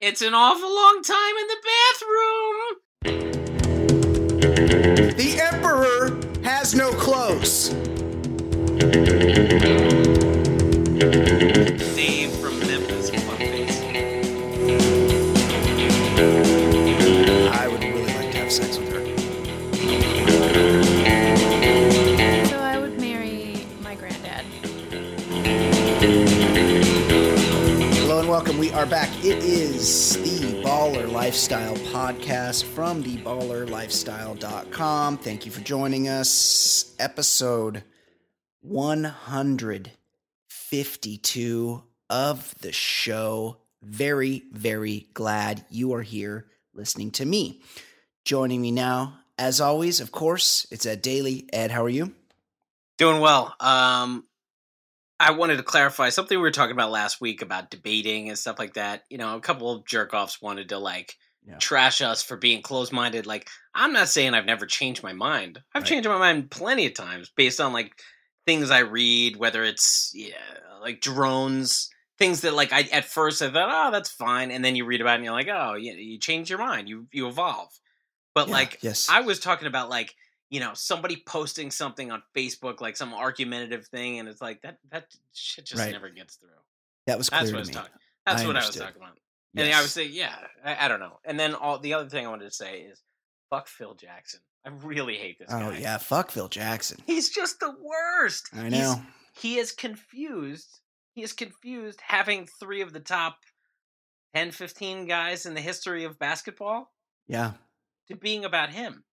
It's an awful long time in the bathroom. The Emperor has no clothes. We are back. It is the Baller Lifestyle podcast from theballerlifestyle.com. Thank you for joining us. Episode 152 of the show. Very, very glad you are here listening to me. Joining me now, as always, of course, it's Ed Daily. Ed, how are you? Doing well. Um, I wanted to clarify something we were talking about last week about debating and stuff like that. You know, a couple of jerk offs wanted to like Yeah. trash us for being closed minded. Like, I'm not saying I've never changed my mind. I've Right. changed my mind plenty of times based on like things I read, whether it's yeah, like drones, things that like I at first I thought, oh, that's fine, and then you read about it and you're like, oh, you, you change your mind, you you evolve. But Yeah, like, yes. I was talking about like you know somebody posting something on Facebook, like some argumentative thing, and it's like that that shit just Right. never gets through. That was clear That's to what I was me. talking. That's I what I was talking about. And Yes. I was saying, yeah, I, I don't know. And then all the other thing I wanted to say is, fuck Phil Jackson. I really hate this Oh, guy. yeah. Fuck Phil Jackson. He's just the worst. I He's- know. he is confused. He is confused having three of the top 10, 15 guys in the history of basketball Yeah. to being about him.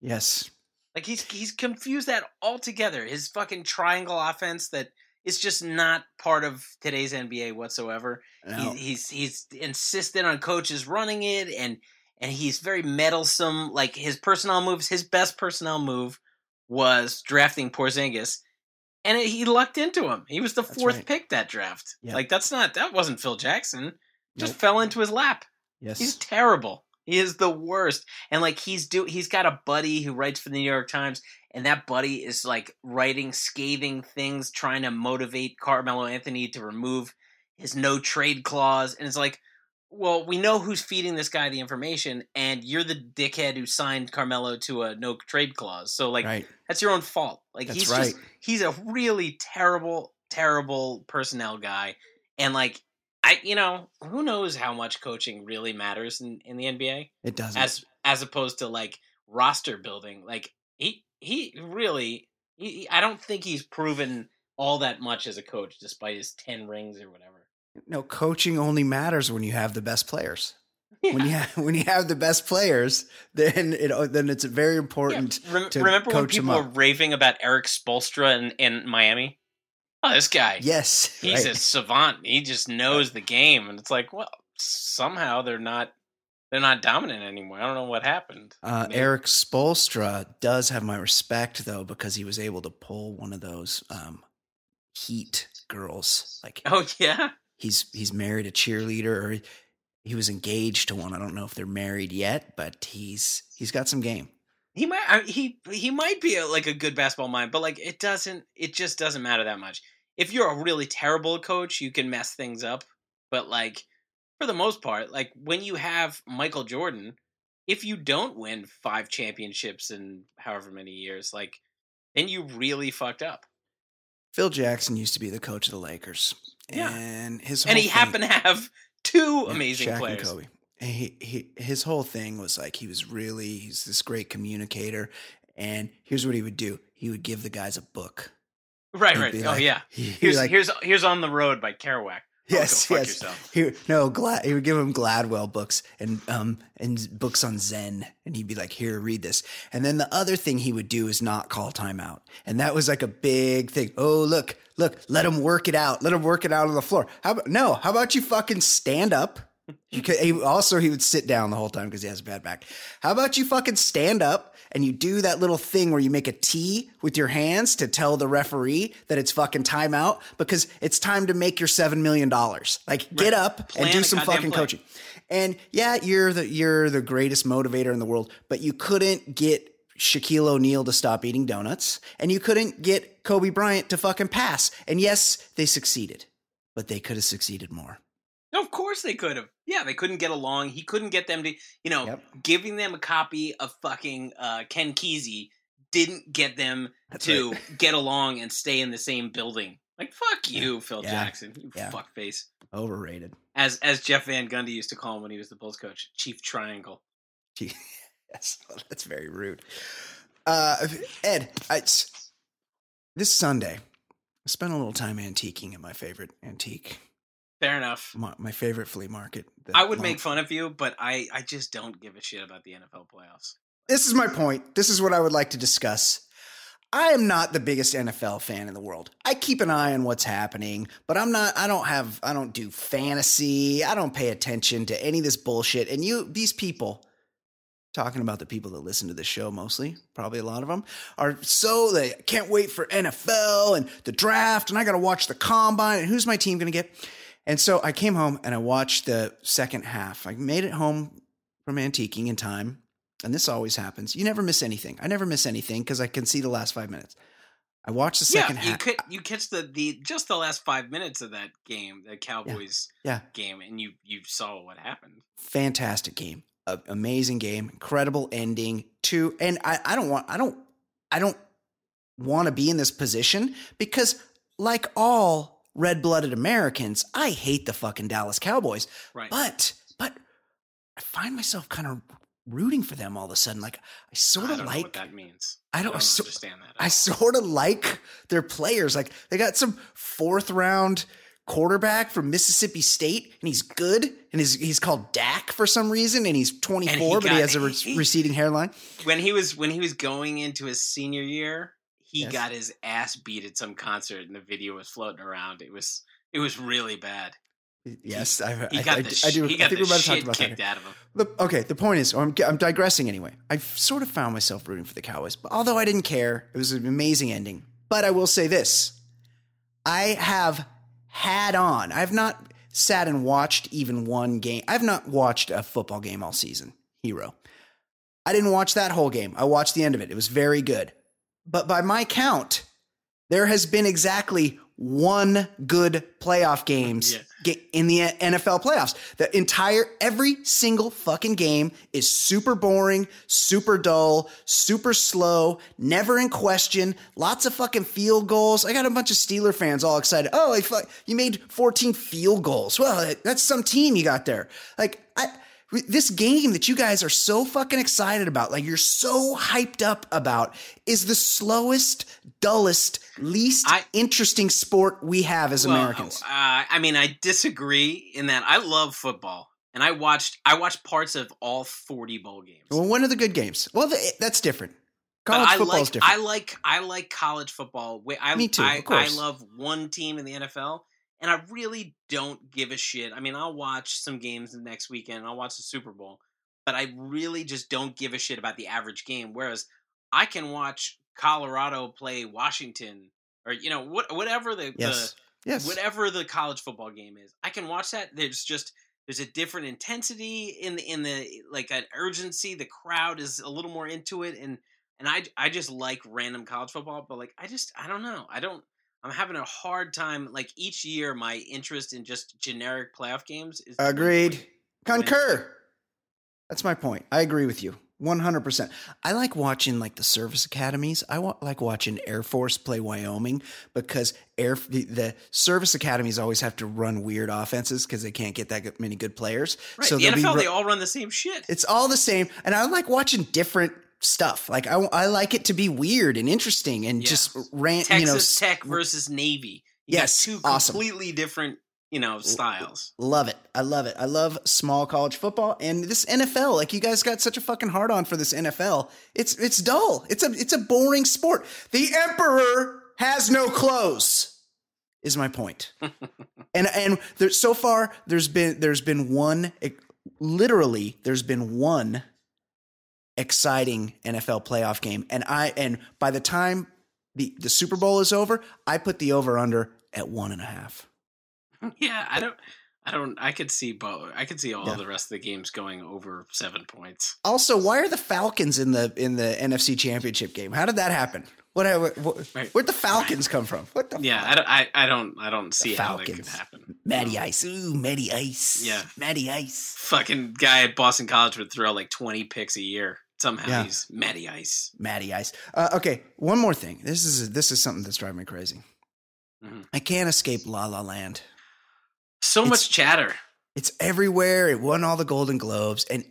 Yes. Like he's he's confused that altogether. His fucking triangle offense that is just not part of today's NBA whatsoever. No. He, he's he's insistent on coaches running it, and and he's very meddlesome. Like his personnel moves, his best personnel move was drafting Porzingis, and it, he lucked into him. He was the That's fourth right. pick that draft. Yep. Like that's not that wasn't Phil Jackson. Just Nope. fell into his lap. Yes. He's terrible. He is the worst. And like he's do he's got a buddy who writes for the New York Times and that buddy is like writing scathing things trying to motivate Carmelo Anthony to remove his no trade clause and it's like well, we know who's feeding this guy the information, and you're the dickhead who signed Carmelo to a no trade clause. So, like, right. that's your own fault. Like, That's he's right. just he's a really terrible, terrible personnel guy, and like, I, you know, who knows how much coaching really matters in, in the NBA It doesn't. as as opposed to like roster building. Like he he really, he, I don't think he's proven all that much as a coach, despite his ten rings or whatever. no, coaching only matters when you have the best players. Yeah. When you have, when you have the best players, then it uh, then it's very Yeah, important. rem- to remember when people were raving about Erik Spoelstra in, in Miami? Oh, this guy. Yes, He's right. a savant. He just knows the game, and it's like, well, somehow they're not they're not dominant anymore. I don't know what happened. Uh, Erik Spoelstra does have my respect though because he was able to pull one of those um, heat girls. Like Oh yeah, he's he's married a cheerleader or he was engaged to one. I don't know if they're married yet, but he's he's got some game. he might I, he he might be a, like a good basketball mind, but like it doesn't. It just doesn't matter that much. If you're a really terrible coach, you can mess things up. But like for the most part, like when you have Michael Jordan, if you don't win five championships in however many years, like then you really fucked up. Phil Jackson used to be the coach of the Lakers, Yeah. and his and he thing- happened to have two Yeah, amazing Shaq players. And Kobe. And he, he his whole thing was like he was really he's this great communicator, and here's what he would do: he would give the guys a book. Right, right. be oh yeah. Here's like, here's here's on the road by Kerouac. Oh, yes, fuck yes. He, no, Glad he would give him Gladwell books and um and books on Zen, and he'd be like, "Here, read this." And then the other thing he would do is not call timeout, and that was like a big thing. Oh, look, look, let him work it out. Let him work it out on the floor. How about no? How about you fucking stand up? You could, he, also, he would sit down the whole time because he has a bad back. How about you fucking stand up and you do that little thing where you make a T with your hands to tell the referee that it's fucking timeout because it's time to make your seven million dollars. Like, get up Plan and do some fucking play. coaching. And yeah, you're the you're the greatest motivator in the world, but you couldn't get Shaquille O'Neal to stop eating donuts, and you couldn't get Kobe Bryant to fucking pass. And yes, they succeeded, but they could have succeeded more. Of course they could have. Yeah, they couldn't get along. He couldn't get them to, you know, Yep. giving them a copy of fucking uh, Ken Kesey didn't get them That's to right. get along and stay in the same building. Like fuck you, Phil Yeah. Jackson, you Yeah. fuckface. Overrated. As as Jeff Van Gundy used to call him when he was the Bulls coach, Chief Triangle. Gee, yes, that's very rude. Uh, Ed, I, this Sunday, I spent a little time antiquing at my favorite antique, Fair enough. my, my favorite flea market. I would Long- make fun of you, but I I just don't give a shit about the NFL playoffs. This is my point. This is what I would like to discuss. I am not the biggest NFL fan in the world. I keep an eye on what's happening, but I'm not I don't have I don't do fantasy. I don't pay attention to any of this bullshit. And you these people talking about the people that listen to this show mostly, probably a lot of them, are so they can't wait for NFL and the draft and I got to watch the combine and who's my team going to get? And so I came home and I watched the second half. I made it home from antiquing in time. And this always happens. You never miss anything. I never miss anything because I can see the last five minutes. I watched the second yeah, you half. could you catch the the just the last five minutes of that game, the Cowboys Yeah. game, and you you saw what happened. Fantastic game. A- amazing game. Incredible ending. Two. And I, I don't want I don't I don't want to be in this position because like all red-blooded Americans, I hate the fucking Dallas Cowboys. Right. But but I find myself kind of rooting for them all of a sudden. Like I sort of don't know like what that means. I I don't- don't, so- understand that. I sort of like their players. Like they got some fourth round quarterback from Mississippi State, and he's good. And he's he's called Dak for some reason, and he's 24, but he got- has a re- he- receding hairline. when he was when he was going into his senior year, he Yes. got his ass beat at some concert, and the video was floating around. It was it was really bad. Yes, I, He I, got I, the do- sh- I do. he I think the we might have talked shit about that. out of him. The, okay, the point is, I'm, I'm digressing anyway. I sort of found myself rooting for the Cowboys, but although I didn't care, it was an amazing ending. But I will say this I have had on, I've not sat and watched even one game. I've not watched a football game all season, hero. I didn't watch that whole game. I watched the end of it. It was very good. But by my count, there has been exactly one good playoff games Yeah. in the NFL playoffs. The entire every single fucking game is super boring, super dull, super slow, never in question. Lots of fucking field goals. I got a bunch of Steeler fans all excited. Oh, fu- you made 14 field goals. Well, that's some team you got there. Like I this game that you guys are so fucking excited about, like you're so hyped up about, is the slowest, dullest, least I- interesting sport we have as Well, Americans. uh, I mean, I disagree in that I love football, and I watched I watched parts of all forty bowl games. Well, one of the good games? Well, that's different. But College I football like is different. I like I like college football. I, Me too, I, of course. I love one team in the NFL, and I really don't give a shit. I mean, I'll watch some games the next weekend. I'll watch the Super Bowl, but I really just don't give a shit about the average game. Whereas I can watch Colorado play Washington, or you know, what whatever the, yes. the yes. whatever the college football game is. I can watch that. There's just there's a different intensity in the in the like an urgency. The crowd is a little more into it, and and I I just like random college football. But like I just I don't know. I don't. I'm having a hard time. Like each year, my interest in just generic playoff games is Agreed. Concur. That's my point. I agree with you. 100%. I like watching like the service academies. I wa- like watching Air Force play Wyoming because air the, the service academies always have to run weird offenses because they can't get that many good players. Right. So the they'll be NFL, they all run the same shit. it's all the same and i like watching different stuff. Like i, I like it to be weird and interesting and just rant Texas you know Tech versus Navy. You Yes, two awesome. completely different, you know, styles. love it. I love it. I love small college football and this nfl like you guys got such a fucking hard on for this nfl it's it's dull. It's a it's a boring sport. The emperor has no clothes is my point. point and and there, so far there's been there's been one literally there's been one exciting NFL playoff game and I and by the time the the Super Bowl is over I put the over under at one and a half Yeah, I don't. I don't. I could see both. I could see all Yeah. the rest of the games going over seven points. Also, why are the Falcons in the in the NFC Championship game? How did that happen? What, what Right. where'd the Falcons come from? What the Yeah, I don't. I, I don't. I don't see how that could Falcons. happen. Matty Ice. Ooh, Matty Ice. Yeah. Matty Ice. Fucking guy at Boston College would throw like twenty picks a year. Somehow Yeah. he's Matty Ice. Matty Ice. Uh, okay, one more thing. This is this is something that's driving me crazy. Mhm. I can't escape La La Land. So It's- much chatter. It's everywhere. It won all the Golden Globes, and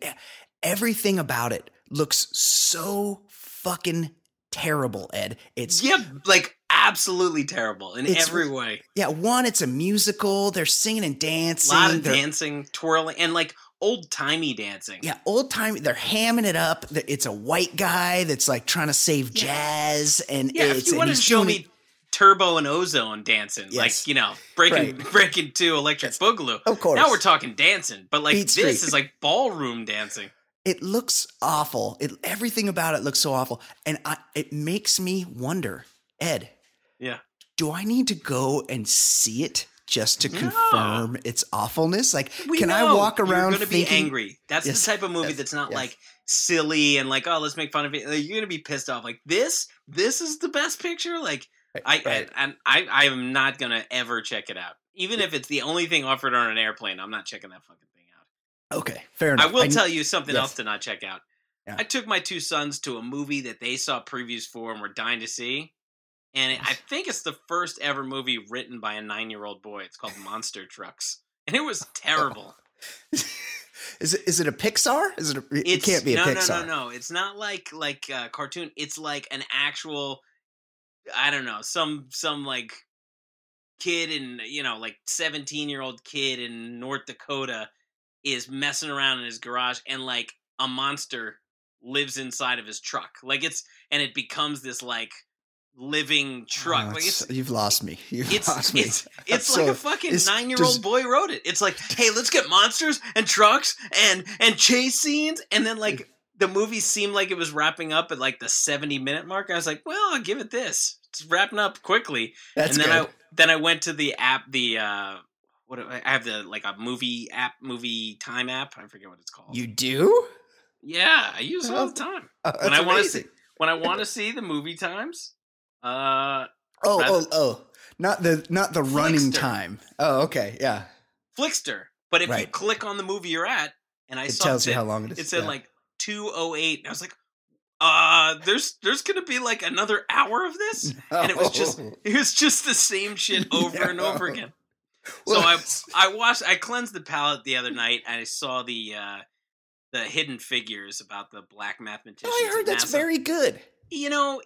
everything about it looks so fucking terrible. Ed, it's Yeah, like absolutely terrible in every way. yeah. One, it's a musical. They're singing and dancing. A lot of dancing, twirling, and like old timey dancing. Yeah, old timey. They're hamming it up. It's a white guy that's like trying to save jazz, and Yeah, it's if you want to show me Turbo and Ozone dancing, Yes. like you know, breaking Right. breaking to Electric Boogaloo. Of course. Now we're talking dancing, but like Beat this Street. is like ballroom dancing. it looks awful. It everything about it looks so awful, and I, it makes me wonder, Ed. Yeah. Do I need to go and see it just to No. confirm its awfulness? Like, We can I walk You're around gonna be angry. That's Yes, the type of movie yes, that's not yes. like silly and like oh let's make fun of it. Like, you're gonna be pissed off. Like this, this is the best picture. Like I, Right. I and I I am not gonna ever check it out. Even if it's the only thing offered on an airplane, I'm not checking that fucking thing out. Okay, fair enough. I will kn- tell you something else to not check out. Yeah. I took my two sons to a movie that they saw previews for and were dying to see. And it, I think it's the first ever movie written by a nine year old boy. It's called Monster Trucks. And it was terrible. Is it is it a Pixar? Is it? A, it It's, can't be a no, Pixar. No, no, no. It's not like like a cartoon. It's like an actual I don't know, some some like kid in you know, like seventeen year old kid in North Dakota is messing around in his garage and like a monster lives inside of his truck. Like it's and it becomes this like living truck. Oh, like it's- you've lost me. You've it's lost me. it's it's So, like a fucking nine year old boy wrote it. It's like, hey, let's get monsters and trucks and and chase scenes, and then like the movie seemed like it was wrapping up at like the seventy minute mark. I was like, well, I'll give it this. It's wrapping up quickly. That's and then good. I then I went to the app, the uh what I I have the like a movie app, movie time app. I forget what it's called. you do? yeah, I use it all the time Oh, when I want to see when I want to see the movie times. Uh, Oh, rather- oh, oh! Not the not the running time. Oh, okay, yeah. Flixster. But if you click on the movie you're at, and I It saw tells that you how long it is. it said yeah. like 208, and I was like, uh, there's there's gonna be like another hour of this, and it was just it was just the same shit over and over again. Well, so I I watched I cleansed the palate the other night, and I saw the uh the hidden figures about the black mathematicians. Oh, I heard at that's NASA. very good. you know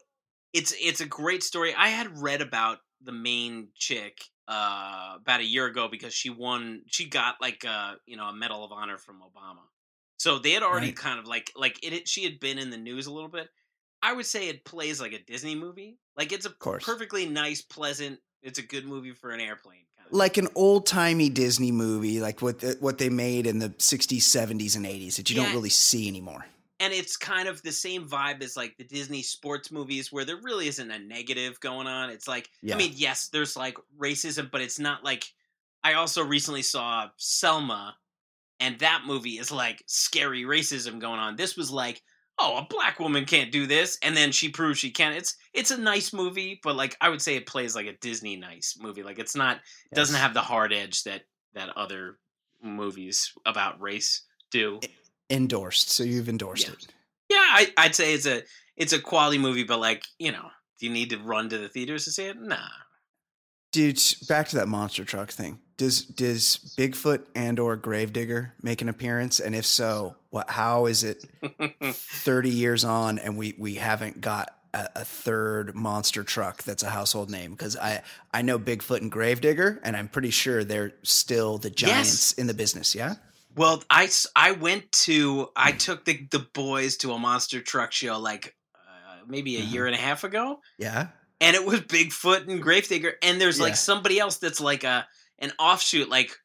it's it's a great story i had read about the main chick uh about a year ago because she won she got like uh you know a medal of honor from obama so they had already Right. kind of like like it had- she had been in the news a little bit i would say it plays like a disney movie like it's a course. perfectly nice pleasant it's a good movie for an airplane kind of Like an old timey Disney movie, like what the, what they made in the '60s, '70s, and '80s that you Yeah. don't really see anymore. And it's kind of the same vibe as like the Disney sports movies where there really isn't a negative going on. It's like Yeah. I mean, yes, there's like racism, but it's not like I also recently saw Selma and that movie is like scary racism going on. This was like, oh, a black woman can't do this and then she proves she can. It's it's a nice movie, but like I would say it plays like a Disney nice movie. Like it's not doesn't have the hard edge that that other movies about race do. Endorsed. So you've endorsed Yeah. it. Yeah, I, I'd say it's a it's a quality movie, but like you know, do you need to run to the theaters to see it? Nah. Dude, back to that monster truck thing. Does does Bigfoot and or Gravedigger make an appearance? And if so, what? How is it thirty years on and we we haven't got a, a third monster truck that's a household name? Because I I know Bigfoot and Gravedigger, and I'm pretty sure they're still the giants in the business. Yeah. Well, I, I went to I took the the boys to a monster truck show like uh, maybe a Uh-huh. year and a half ago, Yeah. and it was Bigfoot and Gravedigger, and there's Yeah. like somebody else that's like a an offshoot like.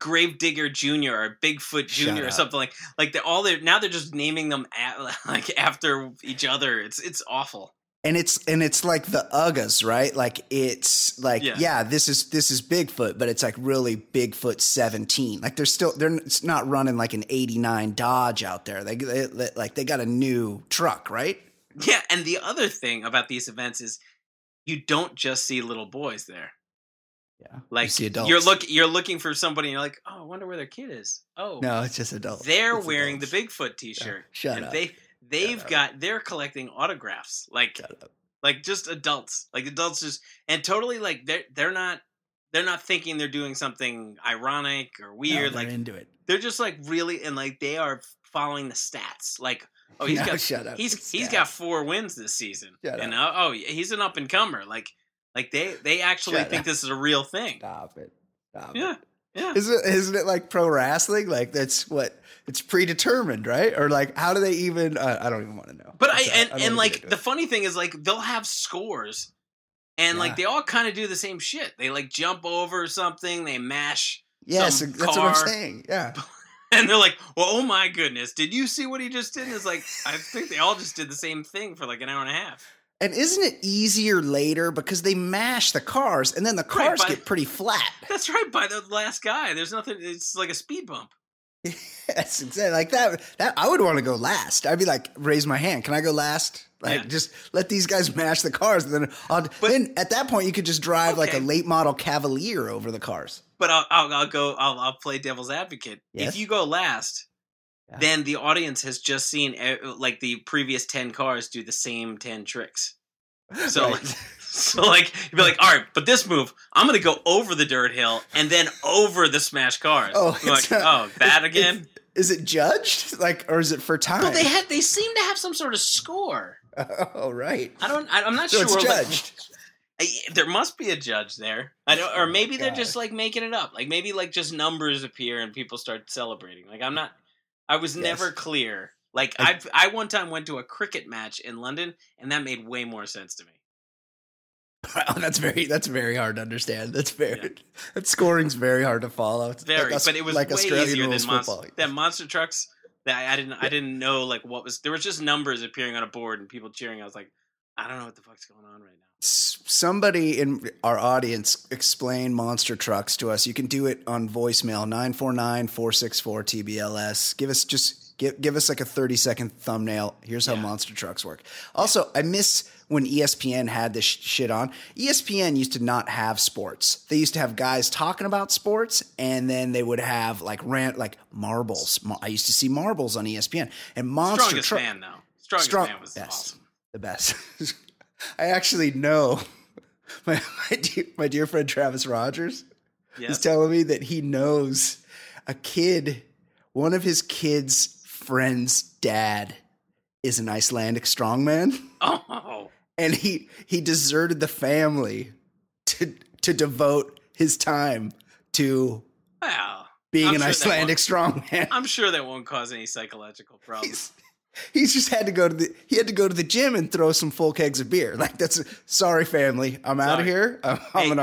Gravedigger Junior or Bigfoot Junior or something like like they're all there now. They're just naming them a like after each other. It's it's awful. And it's and it's like the Ugas, right? Like it's like Yeah. yeah. this is this is Bigfoot, but it's like really Bigfoot 17. Like they're still they're it's not running like an 89 Dodge out there. They, they, like they got a new truck, right? Yeah, and the other thing about these events is you don't just see little boys there. Yeah. Like adults. you're look you're looking for somebody and you're like, "Oh, I wonder where their kid is." Oh. No, it's just adults. They're It's wearing adults. the Bigfoot t-shirt. Shut and up. they they've got they're collecting autographs. Like like just adults. Like adults just and totally like they're they're not they're not thinking they're doing something ironic or No, weird. they're like into it. they're just like really and like they are following the stats. Like oh he's No, got shut up. he's It's he's stats. got four wins this season. Shut and up. uh, oh he's an up and comer. Like like they they actually Shut think up. this is a real thing. Stop it. Stop Yeah. it. Yeah. Isn't it, isn't it like pro wrestling? Like that's what it's predetermined, right? Or like how do they even? Uh, I don't even want to know. But I and, don't and like the funny thing is like they'll have scores and like they all kind of do the same shit. They like jump over something, they mash yes, that's what I'm saying. Yeah, and they're like, "Well, oh my goodness, did you see what he just did?" And it's like I think they all just did the same thing for like an hour and a half. And isn't it easier later because they mash the cars and then the Right, cars but- get pretty flat? That's right by the last guy. There's nothing. It's like a speed bump. yes, exactly. Like that. That I would want to go last. I'd be like, raise my hand. Can I go last? Like, Yeah. just let these guys mash the cars, and then I'll, But- then at that point you could just drive like a late model Cavalier over the cars. But I'll I'll, I'll go. I'll, I'll play devil's advocate. Yes? If you go last. Yeah. Then the audience has just seen uh, like the previous ten cars do the same ten tricks. So Right. like, so like you'd be like, all right, but this move, I'm gonna go over the dirt hill and then over the smash cars. Oh, like, not- oh, that again? Is it judged? Like, or is it for time? Well, they had they seem to have some sort of score. oh, right. I don't. I, I'm not So sure. it's like- judged. I- there must be a judge there. I don't, or Oh, maybe they're God. just like making it up. Like maybe like just numbers appear and people start celebrating. Like I'm not. I was Yes. never clear. Like I- I've I one time went to a cricket match in London and that made way more sense to me. Wow, that's very that's very hard to understand. That's very Yeah. that scoring's very hard to follow. It's Very, like us- but it was like way Australian easier than monster, football. than monster trucks. That I, I didn't I didn't know like what was there was just numbers appearing on a board and people cheering. I was like, I don't know what the fuck's going on right now. Somebody in our audience explain monster trucks to us. You can do it on voicemail 949-464-TBLS. Give us just give give us like a 30 second thumbnail. Here's how Yeah. monster trucks work. Also, I miss when ESPN had this sh- shit on. ESPN used to not have sports. They used to have guys talking about sports and then they would have like rant like marbles. I used to see marbles on ESPN. And monster Strongest truck man though. Strongest Strong- man was yes. awesome. the best. I actually know my my dear, my dear friend Travis Rogers is telling me that he knows a kid, one of his kids' friends' dad is an Icelandic strongman, oh, and he he deserted the family to to devote his time to well. being I'm an sure Icelandic strongman. I'm sure that won't cause any psychological problems. He's, he's just had to go to the he had to go to the gym and throw some full kegs of beer. Like that's sorry, family. I'm out of here. I'm, an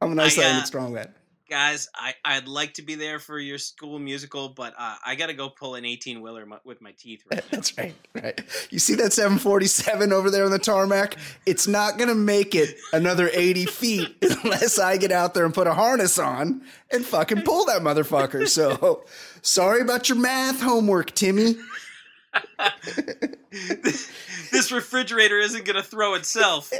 I'm I, Icelandic uh, strongman. Guys, I, I'd like to be there for your school musical, but uh, I got to go pull an 18 wheeler with my teeth right now. That's right. Right. You see that 747 over there on the tarmac? It's not going to make it another 80 feet unless I get out there and put a harness on and fucking pull that motherfucker. So sorry about your math homework, Timmy. this refrigerator isn't going to throw itself.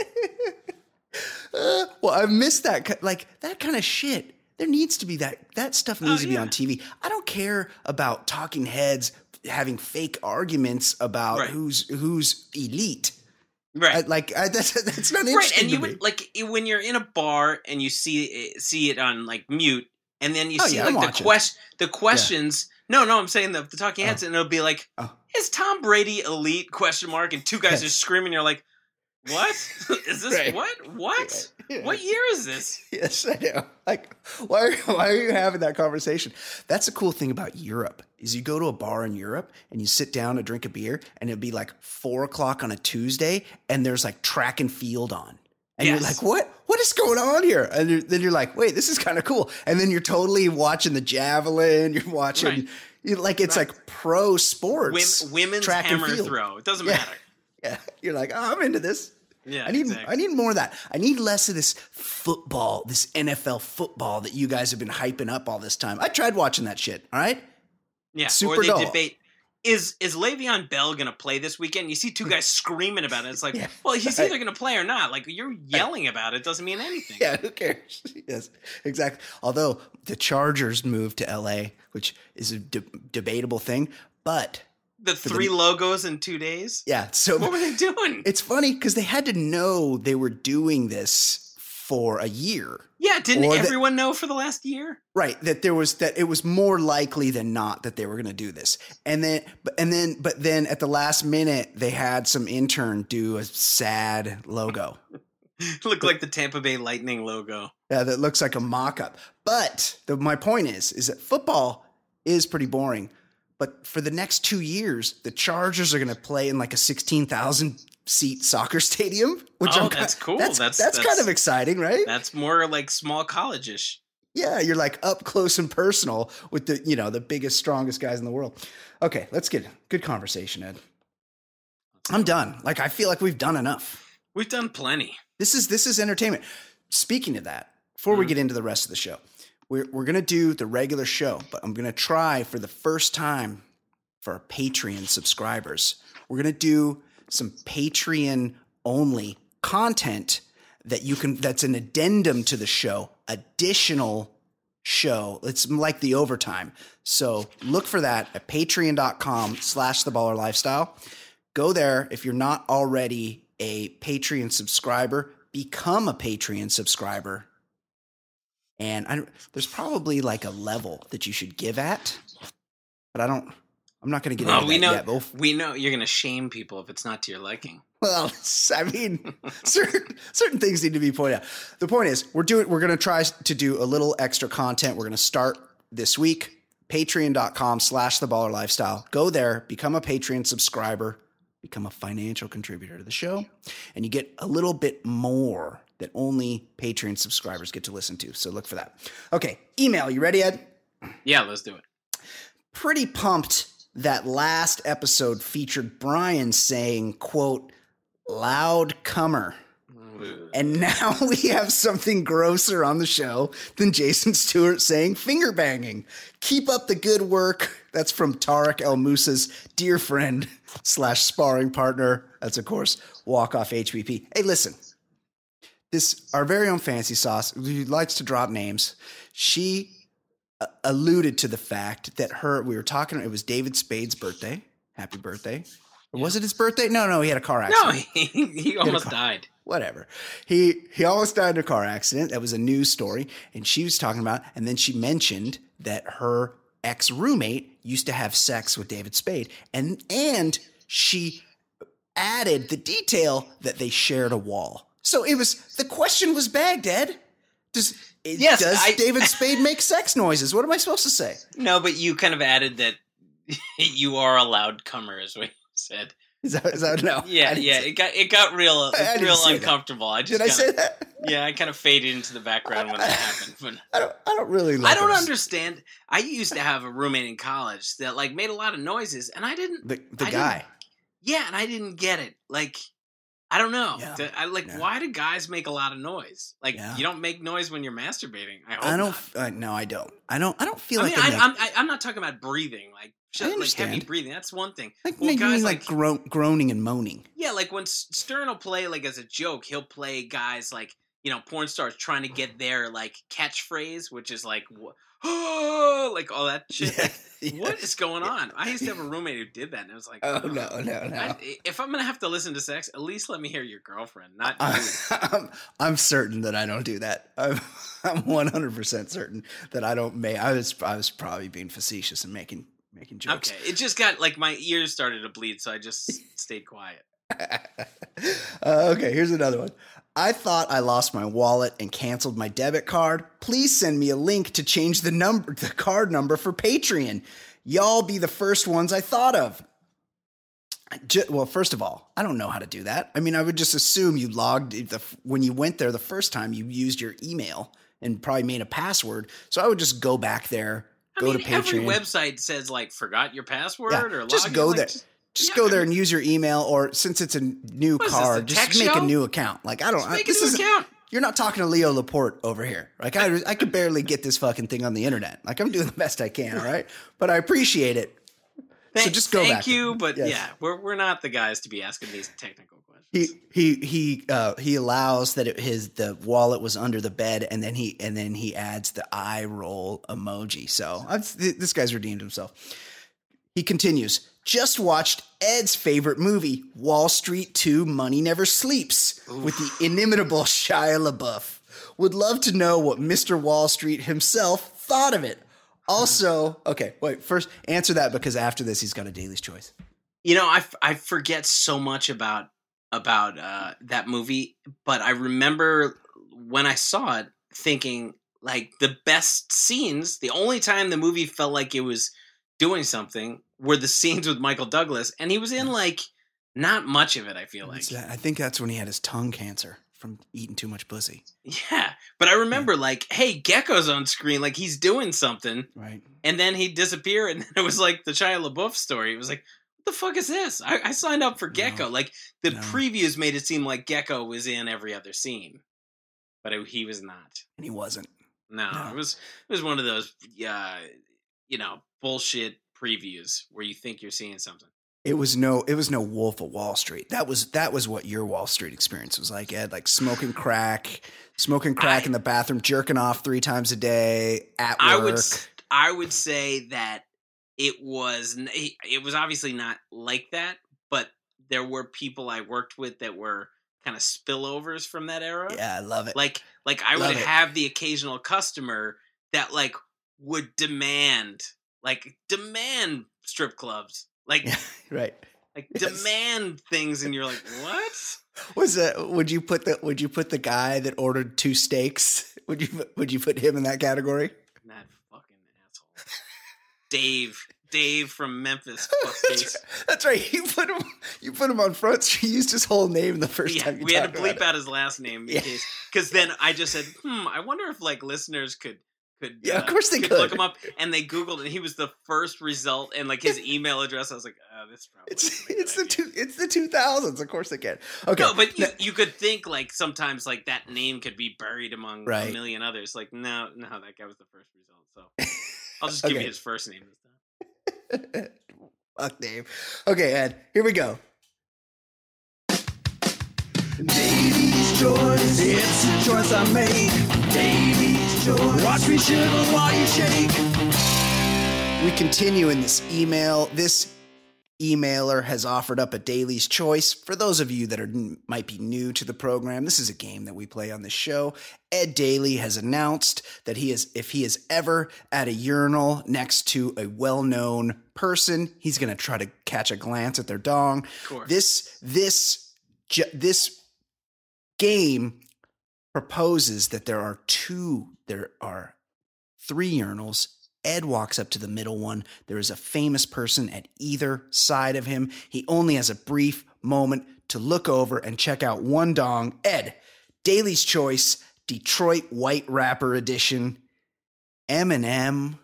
Uh, well, I missed that. Like that kind of shit. There needs to be that. That stuff needs Oh, to be yeah. on TV. I don't care about talking heads having fake arguments about Right. who's who's elite. Right. I, like I, that's that's not right interesting and you me. would like when you're in a bar and you see it, see it on like mute and then you Oh, see yeah, I'm like the watching. quest the questions no no i'm saying the, the talking oh. heads and it'll be like Oh. is tom brady elite question mark and two guys Yes. just screaming you're like what is this Right. what what Yeah. what year is this Yes, I know. Like, why are, why are you having that conversation? That's the cool thing about Europe is you go to a bar in Europe and you sit down to drink a beer, and it'll be like four o'clock on a Tuesday, and there's like track and field on, and you're like, what? What is going on here? And you're, then you're like, wait, this is kind of cool. And then you're totally watching the javelin. You're watching, Right. you like it's Right. like pro sports, Wom- women's track and hammer field. throw it doesn't Yeah. matter Yeah, you're like, oh, I'm into this. Yeah, I need exactly. I need more of that. I need less of this football, this NFL football that you guys have been hyping up all this time. I tried watching that shit. All right. Yeah, Super or they dull. debate is is Le'Veon Bell going to play this weekend? You see two guys screaming about it. It's like, Yeah. well, he's either going to play or not. Like you're yelling about it doesn't mean anything. Yeah, who cares? yes, exactly. Although the Chargers moved to LA, which is a de- debatable thing, but The the- three logos in two days. yeah. So What were they doing? it's funny because they had to know they were doing this for a year. yeah, didn't or everyone know for the last year? Right, that there was that it was more likely than not that they were going to do this, and then, but and then, but then at the last minute, they had some intern do a sad logo. Looked like the Tampa Bay Lightning logo. Yeah, that looks like a mock-up. But the, my point is, is that football is pretty boring. But for the next two years, the Chargers are going to play in like a sixteen thousand seat soccer stadium. Which Oh, I'm that's cool. That's, That's- that's kind of exciting, right? That's more like small college-ish. Yeah, you're like up close and personal with the you know the biggest, strongest guys in the world. Okay, let's get good conversation, Ed. I'm done. Like I feel like we've done enough. We've done plenty. This is this is entertainment. Speaking of that, before we Mhm. get into the rest of the show, we're we're gonna do the regular show, but I'm gonna try for the first time for our Patreon subscribers. We're gonna do some Patreon only content that you can that's an addendum to the show, additional show. It's like the overtime. So look for that at patreon.com slash the baller lifestyle. Go there. If you're not already a Patreon subscriber, become a Patreon subscriber. And I, there's probably like a level that you should give at, but I don't. I'm not going to get Well, into we that know yet. We know you're going to shame people if it's not to your liking. well, I mean, certain certain things need to be pointed out. The point is, we're doing. We're going to try to do a little extra content. We're going to start this week. Patreon.com slash the baller lifestyle. Go there, become a Patreon subscriber, become a financial contributor to the show, and you get a little bit more that only Patreon subscribers get to listen to. So look for that. Okay, email. You ready, Ed? Yeah, let's do it. pretty pumped that last episode featured Brian saying, quote, loud comer. And now we have something grosser on the show than Jason Stewart saying finger banging. Keep up the good work. That's from Tarek El Musa's dear friend slash sparring partner. That's, of course, walk off HBP. Hey, listen, this, our very own fancy sauce, who likes to drop names, she alluded to the fact that her, we were talking, it was David Spade's birthday. Happy birthday. Or was it his birthday? No, no, he had a car No, accident he, he almost car- died. whatever. He he almost died in a car accident. That was a news story, and she was talking about. And then she mentioned that her ex roommate used to have sex with David Spade, and and she added the detail that they shared a wall. So it was the question was bagged. Ed, does Yes, does I- David Spade make sex noises? What am I supposed to say? No, but you kind of added that you are a loud comer, is what you said. Is that, is that no? Yeah, yeah. It got it got real I didn't real say that. uncomfortable. I just Did I kinda, say that? Yeah, I kind of faded into the background when that happened. But I don't. I don't really. I don't understand. I used to have a roommate in college that like made a lot of noises, and I didn't. the the I guy. Yeah, and I didn't get it. Like, I don't know. Yeah. I like. Yeah. Why do guys make a lot of noise? Like, Yeah. you don't make noise when you're masturbating. I I don't. Uh, no, I don't. I don't. I don't feel I like mean, I I, I'm I, I'm not talking about breathing. Like, shut, like heavy breathing. That's one thing. Like, Well, guys mean like, like- gro- groaning and moaning? Yeah, like when Stern will play like as a joke, he'll play guys like you know porn stars trying to get their like catchphrase, which is like wh- like all that shit. Like, Yeah. What is going on? I used to have a roommate who did that, and it was like, Oh no, no, no. I, if I'm gonna have to listen to sex, at least let me hear your girlfriend, not I, you. I'm, I'm certain that I don't do that. I'm, I'm 100% certain that I don't make. I was, I was probably being facetious and making, making jokes. Okay, it just got like my ears started to bleed, so I just stayed quiet. uh, okay, here's another one. I thought I lost my wallet and canceled my debit card. Please send me a link to change the number, the card number for Patreon. Y'all be the first ones I thought of. Ju- well, first of all, I don't know how to do that. I mean, I would just assume you logged the when you went there the first time. You used your email and probably made a password. So I would just go back there, I go mean, to every Patreon. website says like forgot your password Yeah, or just go like, there. just- just Yeah, go there and use your email, or since it's a new What is this, car, just make show? a new account. Like I don't. Just I, make this a new is account. you're not talking to Leo Laporte over here. Like I, I could barely get this fucking thing on the internet. Like I'm doing the best I can. All right, but I appreciate it. Thank, just go thank back. you, but Yes. yeah, we're we're not the guys to be asking these technical He questions. he he uh, he allows that it, his the wallet was under the bed, and then he and then he adds the eye roll emoji. So I've, th- this guy's redeemed himself. He continues. Just watched Ed's favorite movie, Wall Street 2 Money Never Sleeps, with the inimitable Shia LaBeouf. Would love to know what Mr. Wall Street himself thought of it. Also, okay, wait, first answer that because after this, he's got a Daily's Choice. You know, I, f- I forget so much about about uh, that movie, but I remember when I saw it thinking like the best scenes. The only time the movie felt like it was doing something were the scenes with Michael Douglas, and he was in like not much of it. I feel like, I think that's when he had his tongue cancer from eating too much pussy. yeah. But I remember like, hey, Gekko's on screen, like he's doing something, Right. and then he'd disappear, and then it was like the Shia LaBeouf story. It was like, what the fuck is this? I, I signed up for Gekko. No. Like the No. previews made it seem like Gekko was in every other scene, but it, he was not. And he wasn't. No, No. it was it was one of those, uh, you know, bullshit previews where you think you're seeing something. It was no it was no Wolf of Wall Street. That was that was what your Wall Street experience was like, Ed. Like smoking crack, smoking crack I- in the bathroom, jerking off three times a day at work. I would s- I would say that it was it it was obviously not like that, but there were people I worked with that were kind of spillovers from that era. yeah, I love it. Like like I Love would it. have the occasional customer that like would demand like demand strip clubs. Like Yeah, right. like Yes. demand things and you're like, "What?" Was that would you put the would you put the guy that ordered two steaks? Would you would you put him in that category? That fucking asshole. Dave, Dave from Memphis. That's right. That's right. You put him you put him on front. You used his whole name the first yeah, time you we had to bleep out his last name in Yeah. because then I just said, "Hmm, I wonder if like listeners could could Yeah, of course they look could. him up." And they googled, and he was the first result, and like his email address. I was like, "Oh, this probably." It's isn't it's the idea." two it's the two thousands. Of course they can. Okay, No, but you, Now- you could think like sometimes like that name could be buried among Right. a million others. Like no, no, that guy was the first result. So I'll just give Okay. you his first name this time. Fuck Dave. Okay, Ed, here we go. Davey's choice, it's a choice I make. Davey's choice, watch me shiver while you shake. We continue in this email. This emailer has offered up a daily's choice. For those of you that are might be new to the program, this is a game that we play on the show. Ed Daly has announced that he is if he is ever at a urinal next to a well-known person, he's going to try to catch a glance at their dong. Of course. This this ju- this game proposes that there are two there are three urinals ed walks up to the middle one there is a famous person at either side of him he only has a brief moment to look over and check out one dong ed Daily's choice detroit white rapper edition eminem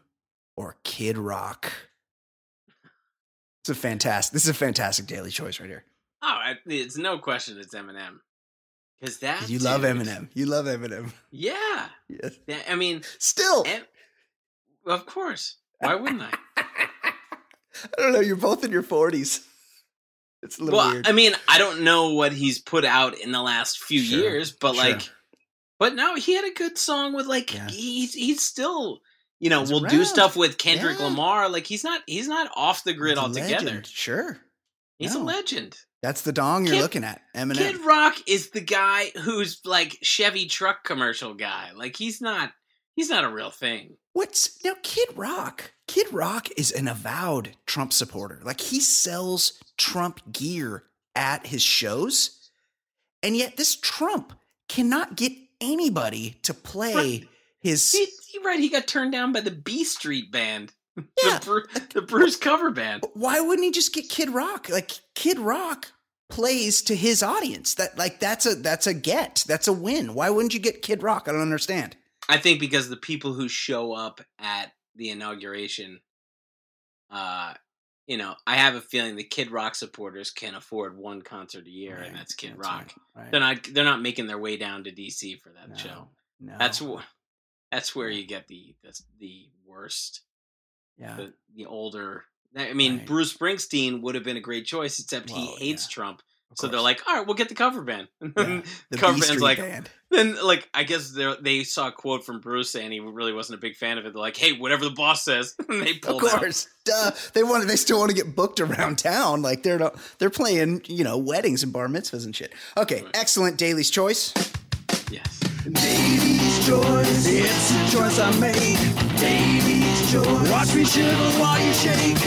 or kid rock it's a fantastic this is a fantastic daily choice right here Oh, it's no question it's Eminem. Because that You love Eminem. You love Eminem. Yeah. Yes. Yeah, I mean, Still, em, of course. Why wouldn't I? I don't know. You're both in your forties. It's a little well, weird. I mean, I don't know what he's put out in the last few Sure, years, but sure. like, but no, he had a good song with like Yeah. he's he's still you know He's will do stuff with Kendrick Yeah. Lamar. Like he's not he's not off the grid He's altogether. Sure. He's No. a legend. That's the dong you're Kid- looking at. Eminem. Kid Rock is the guy who's like Chevy truck commercial guy. Like he's not he's not a real thing. What's now Kid Rock? Kid Rock is an avowed Trump supporter. Like he sells Trump gear at his shows. And yet this Trump cannot get anybody to play Right. his He, right, he got turned down by the B Street band. Yeah. The, Bru- the Bruce cover band. why wouldn't he just get Kid Rock? Like Kid Rock plays to his audience. That like that's a that's a get. That's a win. Why wouldn't you get Kid Rock? I don't understand. I think because the people who show up at the inauguration uh you know, I have a feeling the Kid Rock supporters can afford one concert a year, Right, and that's Kid that's Rock. right, right. They're not they're not making their way down to DC for that No, show. No, That's wh- that's where you get the the, the worst, yeah. the, the older. I mean, Right. Bruce Springsteen would have been a great choice, except Well, he hates yeah, Trump. So they're like, all right, we'll get the cover band. Yeah, the cover band's like, band. then like I guess they they saw a quote from Bruce saying he really wasn't a big fan of it. They're like, hey, whatever the boss says, and they Of pulled out. course, duh. They want. They still want to get booked around town. Like they're not. They're playing, you know, weddings and bar mitzvahs and shit. Okay, Right. excellent. Daly's choice. Yes. Davey's choice, it's a choice I made. Davey's choice. Watch me shiver while you shake.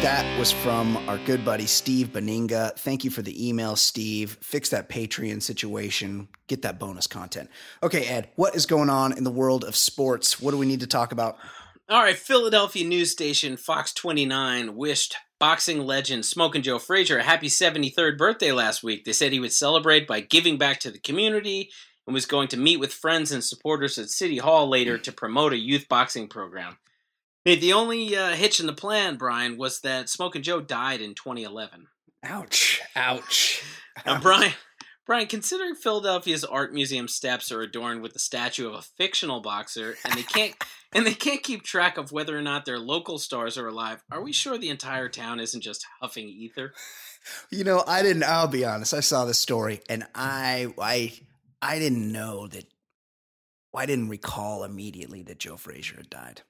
That was from our good buddy Steve Beninga. Thank you for the email, Steve. Fix that Patreon situation. Get that bonus content. Okay, Ed, what is going on in the world of sports? What do we need to talk about? All right, Philadelphia news station Fox 29 wished boxing legend Smoking Joe Frazier a happy 73rd birthday last week. They said he would celebrate by giving back to the community and was going to meet with friends and supporters at City Hall later to promote a youth boxing program. The only uh, hitch in the plan, Brian, was that Smoking Joe died in 2011. Ouch. Ouch. Now, Brian, Brian, considering Philadelphia's art museum steps are adorned with the statue of a fictional boxer, and they can't and they can't keep track of whether or not their local stars are alive, are we sure the entire town isn't just huffing ether? You know, I didn't. I'll be honest. I saw this story, and I, I, I didn't know that. I didn't recall immediately that Joe Frazier had died.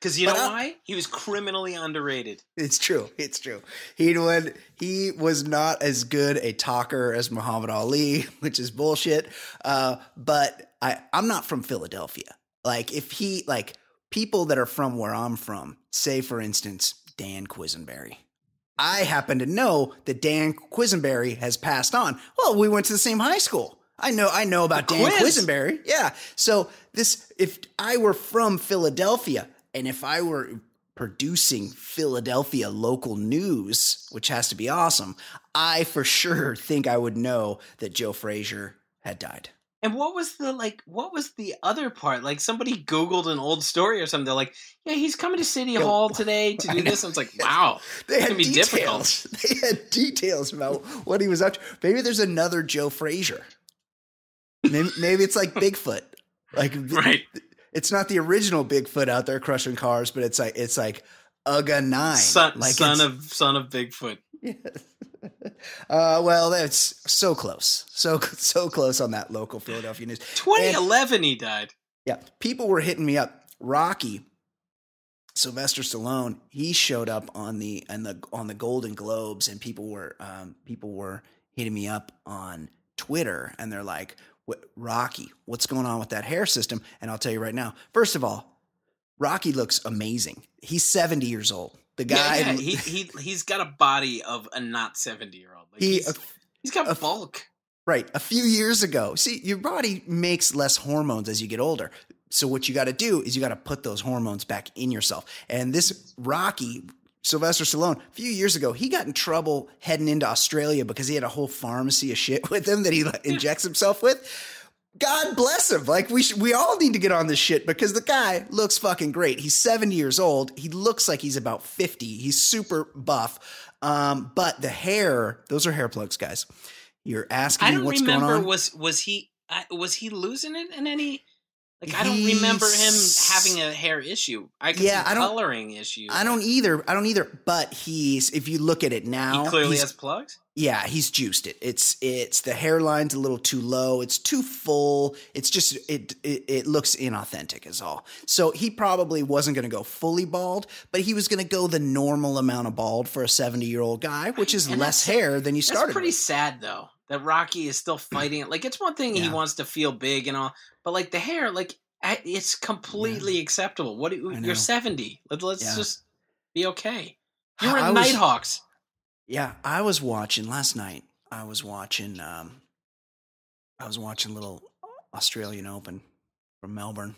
Because you But know I- why? He was criminally underrated. It's true. It's true. He would. He was not as good a talker as Muhammad Ali, which is bullshit. Uh, but I, I'm not from Philadelphia. Like, if he, like, people that are from where I'm from, say for instance, Dan Quisenberry. I happen to know that Dan Quisenberry has passed on. Well, we went to the same high school. I know. I know about Dan. Quisenberry. Yeah. So this, if I were from Philadelphia, and if I were producing Philadelphia local news, which has to be awesome, I for sure think I would know that Joe Frazier had died. And what was the like? What was the other part? Like somebody Googled an old story or something. They're like, "Yeah, he's coming to City Yeah, Hall today to do this." And it's like, "Wow, They had details. They had details about what he was up to. Maybe there's another Joe Frazier. Maybe, maybe it's like Bigfoot. Like right." it's not the original Bigfoot out there crushing cars, but it's like it's like Uga Nine, Son, like son of son of Bigfoot. Yes. Uh, well, that's so close, so so close on that local Philadelphia news. 2011, he died. Yeah, people were hitting me up. Rocky, Sylvester Stallone, he showed up on the and the on the Golden Globes, and people were um, people were hitting me up on Twitter, and they're like, what, "Rocky, what's going on with that hair system?" And I'll tell you right now. First of all, Rocky looks amazing. He's seventy years old. The guy, yeah, yeah, he he he's got a body of a not 70 year old. Like he he's, he's got a- bulk. Right. A few years ago. See, your body makes less hormones as you get older. So what you got to do is you got to put those hormones back in yourself. And this Rocky Sylvester Stallone, a few years ago, he got in trouble heading into Australia because he had a whole pharmacy of shit with him that he like, injects himself with. God bless him. Like we should, we all need to get on this shit because the guy looks fucking great. He's 70 years old. He looks like he's about 50. He's super buff. Um, but the hair, those are hair plugs, guys. You're asking I don't what's remember going on. was was he I was he losing it in any like I don't remember him having a hair issue. I can Yeah, see I don't- coloring issue. I don't either. I don't either. But he's if you look at it now, He clearly has plugs. Yeah, he's juiced it. It's it's the hairline's a little too low. It's too full. It's just it it, it looks inauthentic is all. So he probably wasn't going to go fully bald, but he was going to go the normal amount of bald for a 70-year-old guy, which is And less hair than you That's started pretty with. sad though. That Rocky is still fighting it. Like it's one thing he wants to feel big and all, but like the hair, like it's completely acceptable. What you're 70. Let, us Yeah. just be okay. You were I in Nighthawks. Yeah, I was watching last night. I was watching um I was watching little Australian Open from Melbourne.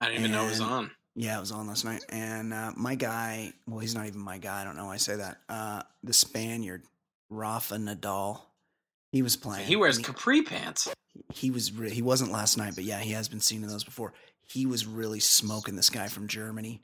I didn't even know it was on. Yeah, it was on last night. And uh, my guy, well, he's not even my guy. I don't know why I say that. Uh, the Spaniard, Rafa Nadal, he was playing. He wears and capri pants. he was re- he wasn't last night, but yeah, he has been seen in those before. He was really smoking this guy from Germany,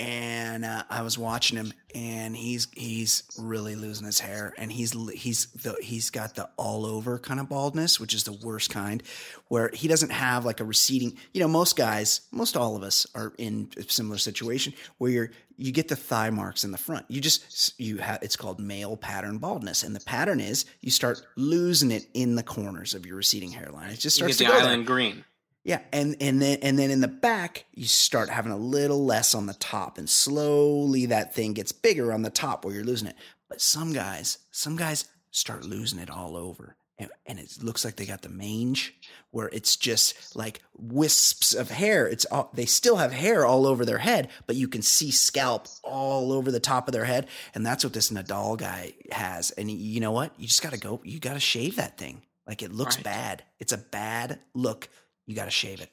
and uh, I was watching him, and he's he's really losing his hair, and he's he's the he's got the all over kind of baldness, which is the worst kind, where he doesn't have like a receding. You know, most guys, most all of us are in a similar situation where you're you get the thigh marks in the front. You just you have it's called male pattern baldness, and the pattern is you start losing it in the corners of your receding hairline. It just You starts get to the go there. island green. Yeah, and and then and then in the back you start having a little less on the top, and slowly that thing gets bigger on the top where you're losing it. But some guys, some guys start losing it all over, and, and it looks like they got the mange, where it's just like wisps of hair. It's all they still have hair all over their head, but you can see scalp all over the top of their head, and that's what this Nadal guy has. And you know what? You just got to go. You got to shave that thing. Like it looks Right. bad. It's a bad look. You got to shave it.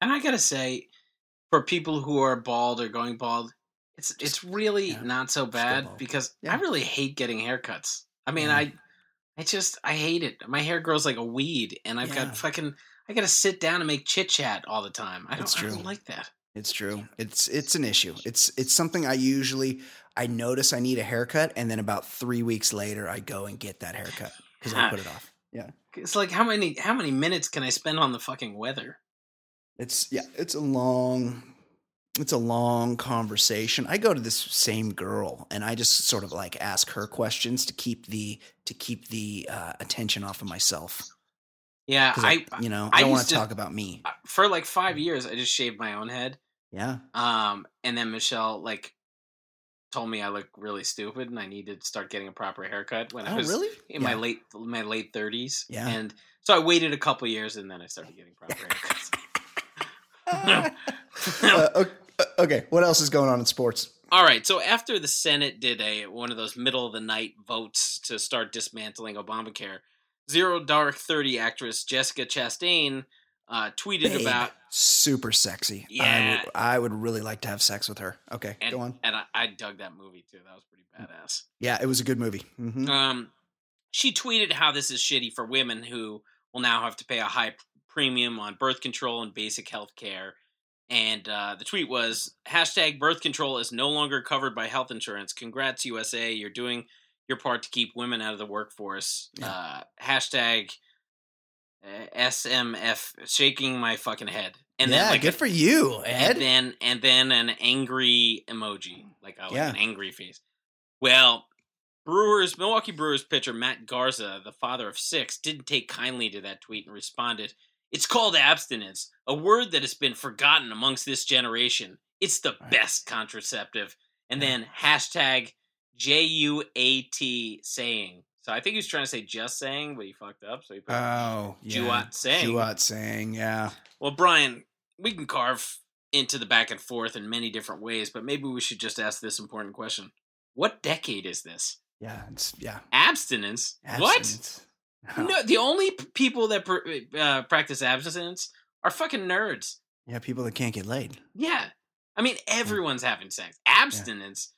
And I gotta say, for people who are bald or going bald, it's it's really yeah, not so bad because Yeah. I really hate getting haircuts. I mean, Yeah. I I just I hate it. My hair grows like a weed, and I've got fucking I gotta sit down and make chit chat all the time. I don't, I don't like that. It's true. It's it's an issue. It's it's something I usually I notice I need a haircut, and then about three weeks later I go and get that haircut because I put it off. Yeah, It's like how many how many minutes can I spend on the fucking weather? it's yeah, it's a long, it's a long conversation. I go to this same girl, and I just sort of like ask her questions to keep the to keep the uh, attention off of myself. Yeah, I, you know I I don't want to to- talk about me. For like five years I just shaved my own head. Yeah, Um, and then Michelle like told me I look really stupid and I needed to start getting a proper haircut when I oh was really? in my late my late thirties. Yeah. And so I waited a couple years and then I started getting proper haircuts. Uh, okay, what else is going on in sports? All right. So after the Senate did a one of those middle of the night votes to start dismantling Obamacare, Zero Dark Thirty actress Jessica Chastain uh, tweeted Babe, about super sexy. Yeah. I would, I would really like to have sex with her. Okay, and, go on. and I, I dug that movie too. That was pretty badass. Yeah, it was a good movie. hmm Um, she tweeted how this is shitty for women who will now have to pay a high premium on birth control and basic health care. And uh, the tweet was hashtag birth control is no longer covered by health insurance. Congrats, USA. You're doing your part to keep women out of the workforce. Yeah. Uh, hashtag Eh, SMF, shaking my fucking head. And yeah, then like good for you, Ed. and then and then an angry emoji, like, like Yeah. an angry face. Well, Brewers Milwaukee Brewers pitcher Matt Garza, the father of six, didn't take kindly to that tweet and responded, "It's called abstinence, a word that has been forgotten amongst this generation. It's the Right. best contraceptive." And then hashtag J U A T saying. So I think he was trying to say just saying, but he fucked up. So he put oh, yeah. Juat saying. Juat saying, yeah. Well, Brian, we can carve into the back and forth in many different ways, but maybe we should just ask this important question. What decade is this? Yeah, it's yeah. Abstinence? What? Abstinence. No, the only people that pr- uh, practice abstinence are fucking nerds. Yeah, people that can't get laid. Yeah. I mean, everyone's having sex. Abstinence.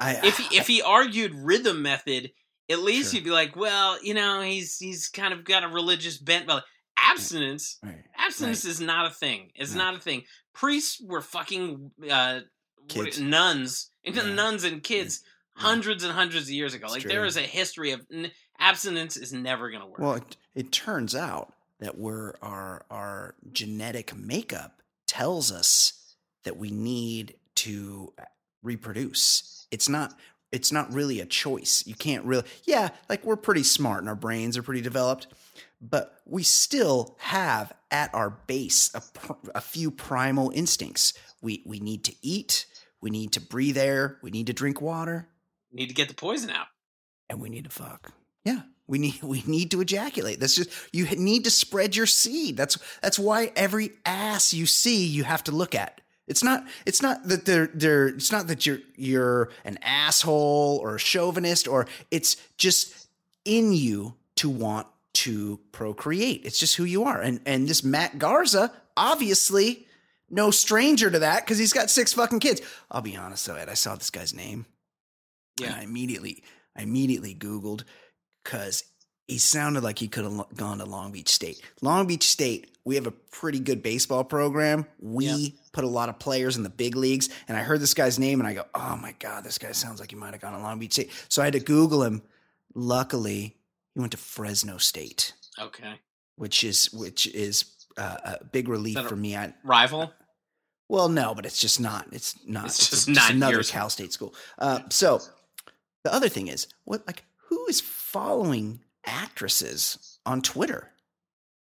I If he, if he argued rhythm method, at least Sure. you'd be like, well, you know, he's he's kind of got a religious bent, but abstinence, Right. abstinence is not a thing. It's No. not a thing. Priests were fucking uh, Kids. nuns, Yeah. nuns and kids Yeah. hundreds and hundreds of years ago. It's like true. there is a history of n- abstinence is never going to work. Well, it, it turns out that we're our our genetic makeup tells us that we need to reproduce. It's not it's not really a choice. You can't really Yeah, like we're pretty smart and our brains are pretty developed, but we still have at our base a, a few primal instincts. We we need to eat, we need to breathe air, we need to drink water, Need to get the poison out. and we need to fuck. Yeah, we need we need to ejaculate. That's just you need to spread your seed. That's that's why every ass you see you have to look at. It's not it's not that they're they're it's not that you're you're an asshole or a chauvinist or it's just in you to want to procreate. It's just who you are. And and this Matt Garza obviously no stranger to that because he's got six fucking kids. I'll be honest though, Ed. I saw this guy's name. Yeah. I immediately, I immediately Googled because he sounded like he could have gone to Long Beach State. Long Beach State, we have a pretty good baseball program. We Yep. put a lot of players in the big leagues. And I heard this guy's name and I go, oh my God, this guy sounds like he might have gone to Long Beach State. So I had to Google him. Luckily, he went to Fresno State, Okay. which is which is uh, a big relief a- for me. I, Rival. well, no, but it's just not. It's not. It's just not another yours. Cal State school. Uh, so the other thing is, what like who is following actresses on Twitter?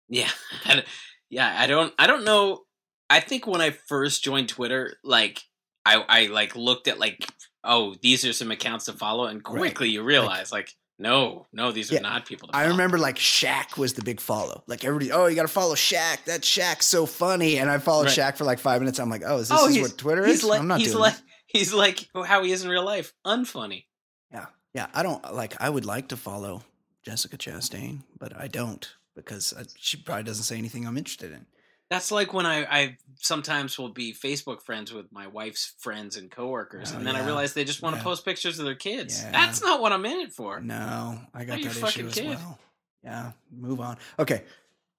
Yeah. I- yeah. I don't. I don't know. I think when I first joined Twitter, like I, I like looked at like, oh, these are some accounts to follow, and Right. quickly you realize like, no, no, these are Yeah. not people. To I remember like Shaq was the big follow. Like everybody, oh, you got to follow Shaq. That Shaq's so funny. And I followed Right. Shaq for like five minutes. I'm like, oh, is this oh, is what Twitter is? Like, I'm not he's doing like that. he's like how he is in real life, unfunny. Yeah, yeah. I don't like. I would like to follow Jessica Chastain, but I don't because I, she probably doesn't say anything I'm interested in. That's like when I, I sometimes will be Facebook friends with my wife's friends and coworkers, Oh, and then I realize they just want to Yeah. post pictures of their kids. Yeah. That's not what I'm in it for. No, I got you that fucking issue as kid. well. Yeah, move on. Okay,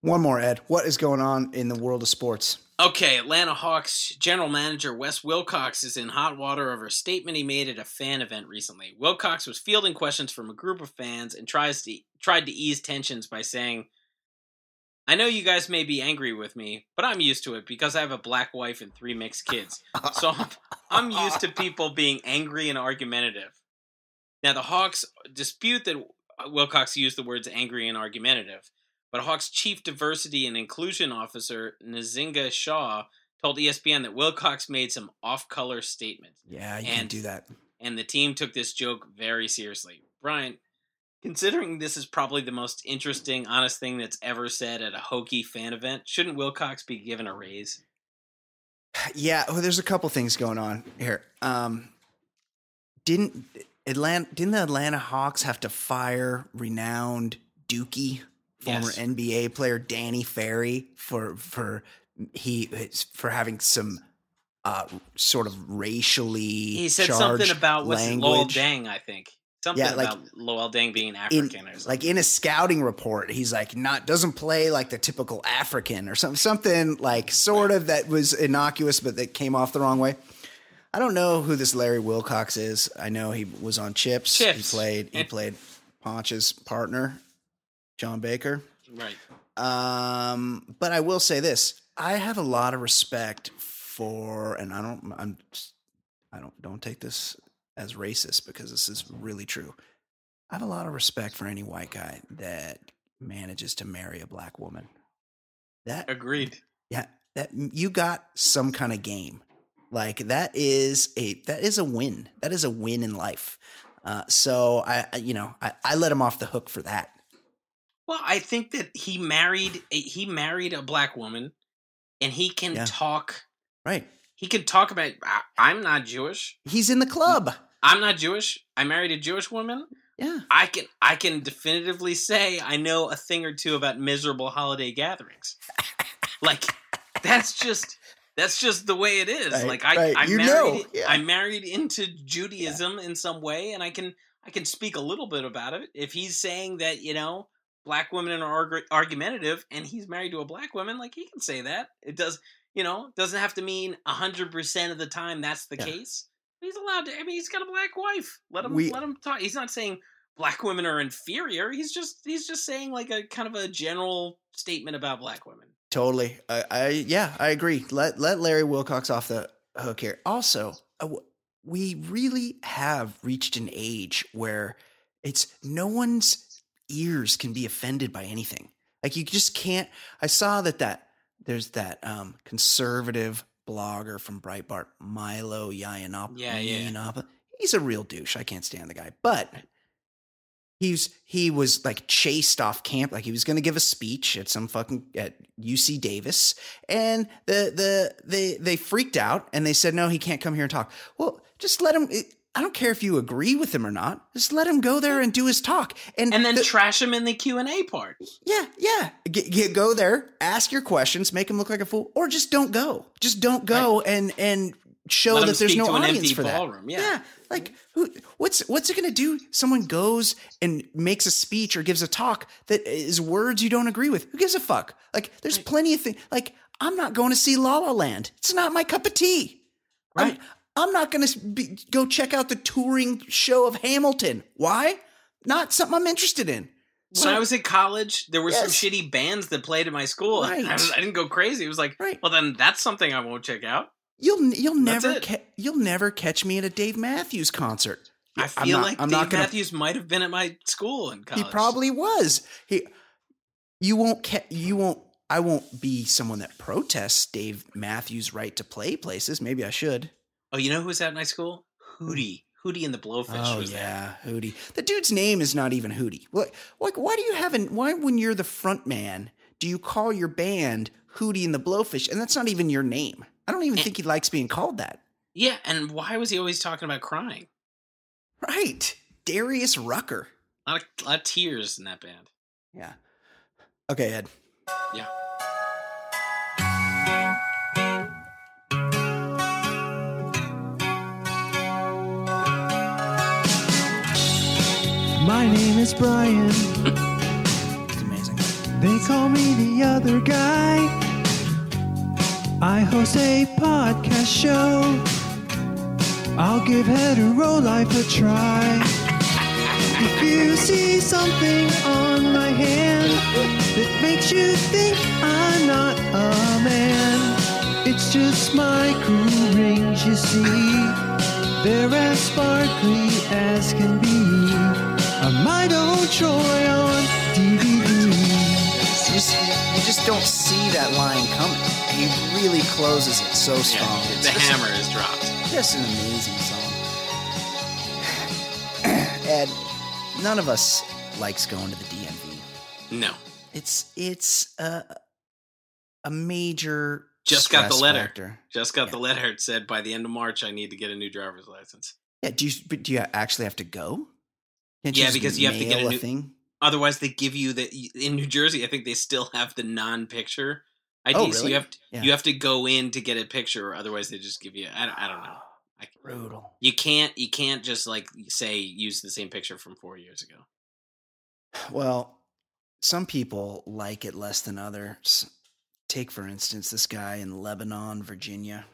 one more, Ed. What is going on in the world of sports? Okay, Atlanta Hawks general manager Wes Wilcox is in hot water over a statement he made at a fan event recently. Wilcox was fielding questions from a group of fans and tries to tried to ease tensions by saying, "I know you guys may be angry with me, but I'm used to it because I have a black wife and three mixed kids. So I'm, I'm used to people being angry and argumentative." Now the Hawks dispute that Wilcox used the words angry and argumentative. But Hawks chief diversity and inclusion officer Nzinga Shaw told ESPN that Wilcox made some off-color statements, Yeah, you can't And- do that. and the team took this joke very seriously. Brian, considering this is probably the most interesting, honest thing that's ever said at a Hokie fan event, shouldn't Wilcox be given a raise? Yeah, well, there's a couple things going on here. Um, didn't Atlanta? Didn't the Atlanta Hawks have to fire renowned Dookie, former Yes. NBA player Danny Ferry for for he for having some uh, sort of racially He said something about what's Luol. Deng, I think. Something Yeah, like- about Luol Deng being in African or something. like in a scouting report he's like not doesn't play like the typical african or something something like sort of that was innocuous but that came off the wrong way i don't know who this larry wilcox is i know he was on chips, he played he played ponch's partner john baker right. um, but I will say this: I have a lot of respect for, and I don't, I'm, I don't, don't take this as racist because this is really true. I have a lot of respect for any white guy that manages to marry a black woman. That, Agreed. yeah, that you got some kind of game. Like that is a that is a win. That is a win in life. Uh, so I, I- you know, I, I let him off the hook for that. Well, I think that he married a, he married a black woman, and he can Yeah. talk. Right? He can talk about. I, I'm not Jewish. He's in the club. I'm not Jewish. I married a Jewish woman. Yeah. I can I can definitively say I know a thing or two about miserable holiday gatherings. like that's just that's just the way it is. Right, like I, right. I You married know, yeah. I married into Judaism in some way, and I can I can speak a little bit about it. If he's saying that you know black women are argu- argumentative, and he's married to a black woman, like he can say that. It does you know doesn't have to mean hundred percent of the time that's the Yeah. case. He's allowed to. I mean, he's got a black wife. Let him We- let him talk. He's not saying black women are inferior. He's just he's just saying like a kind of a general statement about black women. Totally. I, I yeah, I agree. Let let Larry Wilcox off the hook here. Also, uh, we really have reached an age where it's no one's ears can be offended by anything. Like you just can't. I saw that that there's that um, conservative blogger from Breitbart, Milo Yiannopoulos. Yeah, yeah. He's a real douche. I can't stand the guy, but he's he was like chased off camp like he was going to give a speech at some fucking at UC Davis and the the they they freaked out and they said no he can't come here and talk. Well, just let him it, I don't care if you agree with him or not. Just let him go there and do his talk. And And then the- trash him in the Q and A part. yeah, yeah. Get, get, go there, ask your questions, make him look like a fool, or just don't go. Just don't go and and show Let that there's no audience for that. ballroom, yeah. like who? What's what's it going to do? Someone goes and makes a speech or gives a talk that is words you don't agree with. Who gives a fuck? Like there's plenty of things. Like I'm not going to see La La Land. It's not my cup of tea. Right. I'm, not going to go check out the touring show of Hamilton. Why? Not something I'm interested in. When So- I was in college, there were some shitty bands that played at my school. Right. I, was, I didn't go crazy. It was like, Right. well, then that's something I won't check out. You'll you'll never ca- you'll never catch me at a Dave Matthews concert. I I'm feel not- like I'm Dave not gonna- Matthews might have been at my school in college. He probably was. He, you won't. Ca- you won't. I won't be someone that protests Dave Matthews' right to play places. Maybe I should. Oh, you know who was at my school? Hootie. Hootie and the Blowfish. oh was there. yeah, Hootie. The dude's name is not even Hootie. What? Like, why do you have an? Why, when you're the front man, do you call your band Hootie and the Blowfish? And that's not even your name. I don't even Eh. think he likes being called that. Yeah, and why was he always talking about crying? Right, Darius Rucker. A lot of, a lot of tears in that band. Yeah. Okay, Ed. Yeah. My name is Brian. It's amazing. They call me the other guy. I host a podcast show. I'll give hetero life a try. If you see something on my hand that makes you think I'm not a man, it's just my cool rings, you see. They're as sparkly as can be. A my old Troy on DVD. You just, you just don't see that line coming. He really closes it so strong. Yeah, the just- hammer is dropped. Just an amazing song. Ed, none of us likes going to the DMV. No. It's it's a a major Just got the letter. factor. Just got Yeah. the letter. It said by the end of March, I need to get a new driver's license. Yeah, do you but do you actually have to go? Can't Yeah, because you have to get a new- thing. Otherwise, they give you the in New Jersey. I think they still have the non-picture ID. Oh, So really? you have to, Yeah. you have to go in to get a picture, or otherwise they just give you. I don't, I don't know. I, Brutal. you can't you can't just like say use the same picture from four years ago. Well, some people like it less than others. Take, for instance, this guy in Lebanon, Virginia,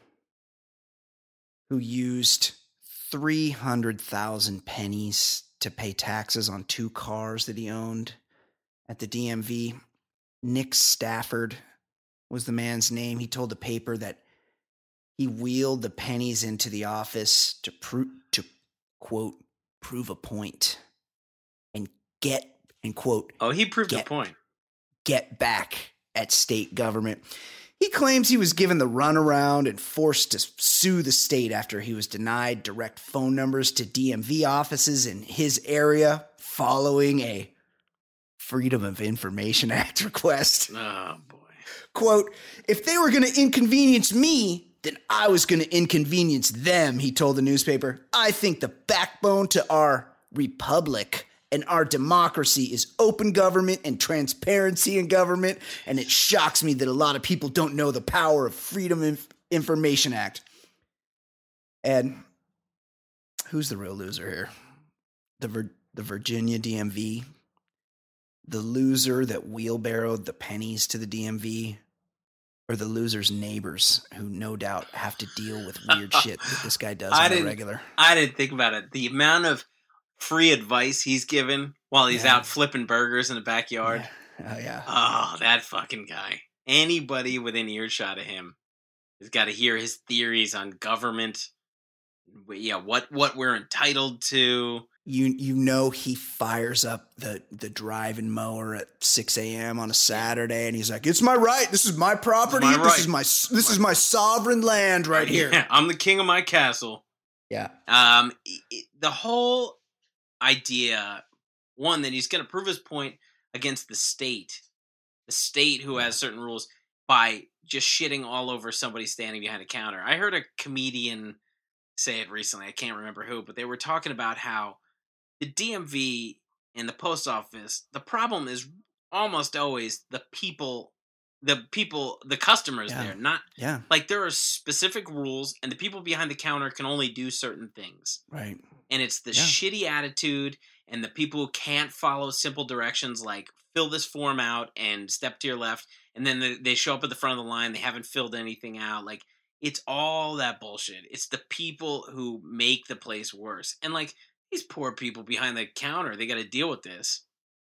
who used 300,000 pennies to pay taxes on two cars that he owned at the DMV. Nick Stafford was the man's name. He told the paper that he wheeled the pennies into the office to prove to quote prove a point and get and quote Oh, he proved Get- a point. get back at state government. He claims he was given the runaround and forced to sue the state after he was denied direct phone numbers to DMV offices in his area following a Freedom of Information Act request. Oh boy. Quote, if they were going to inconvenience me, then I was going to inconvenience them, he told the newspaper. I think the backbone to our republic and our democracy is open government and transparency in government, and it shocks me that a lot of people don't know the power of Freedom of Information Act. And who's the real loser here? The Vir- the Virginia DMV, the loser that wheelbarrowed the pennies to the DMV, or the loser's neighbors who no doubt have to deal with weird shit that this guy does I on a didn't- regular. I didn't think about it. The amount of free advice he's given while he's Yeah. out flipping burgers in the backyard. Oh yeah. Oh, that fucking guy. Anybody within earshot of him has got to hear his theories on government. Yeah, what what we're entitled to. You you know he fires up the the driving mower at six a.m. on a Saturday, and he's like, "It's my right. This is my property. my This right. is my this is my sovereign land right here." Yeah, I'm the king of my castle. Yeah. Um, the whole idea, one that he's going to prove his point against the state, the state who has certain rules by just shitting all over somebody standing behind a counter. I heard a comedian say it recently. I can't remember who, but they were talking about how the DMV and the post office. The problem is almost always the people the people, the customers Yeah. there. Not Yeah, like there are specific rules, and the people behind the counter can only do certain things. right. And it's the Yeah. shitty attitude and the people who can't follow simple directions like fill this form out and step to your left, and then they, they show up at the front of the line. They haven't filled anything out. Like it's all that bullshit. It's the people who make the place worse. And like these poor people behind the counter, they got to deal with this.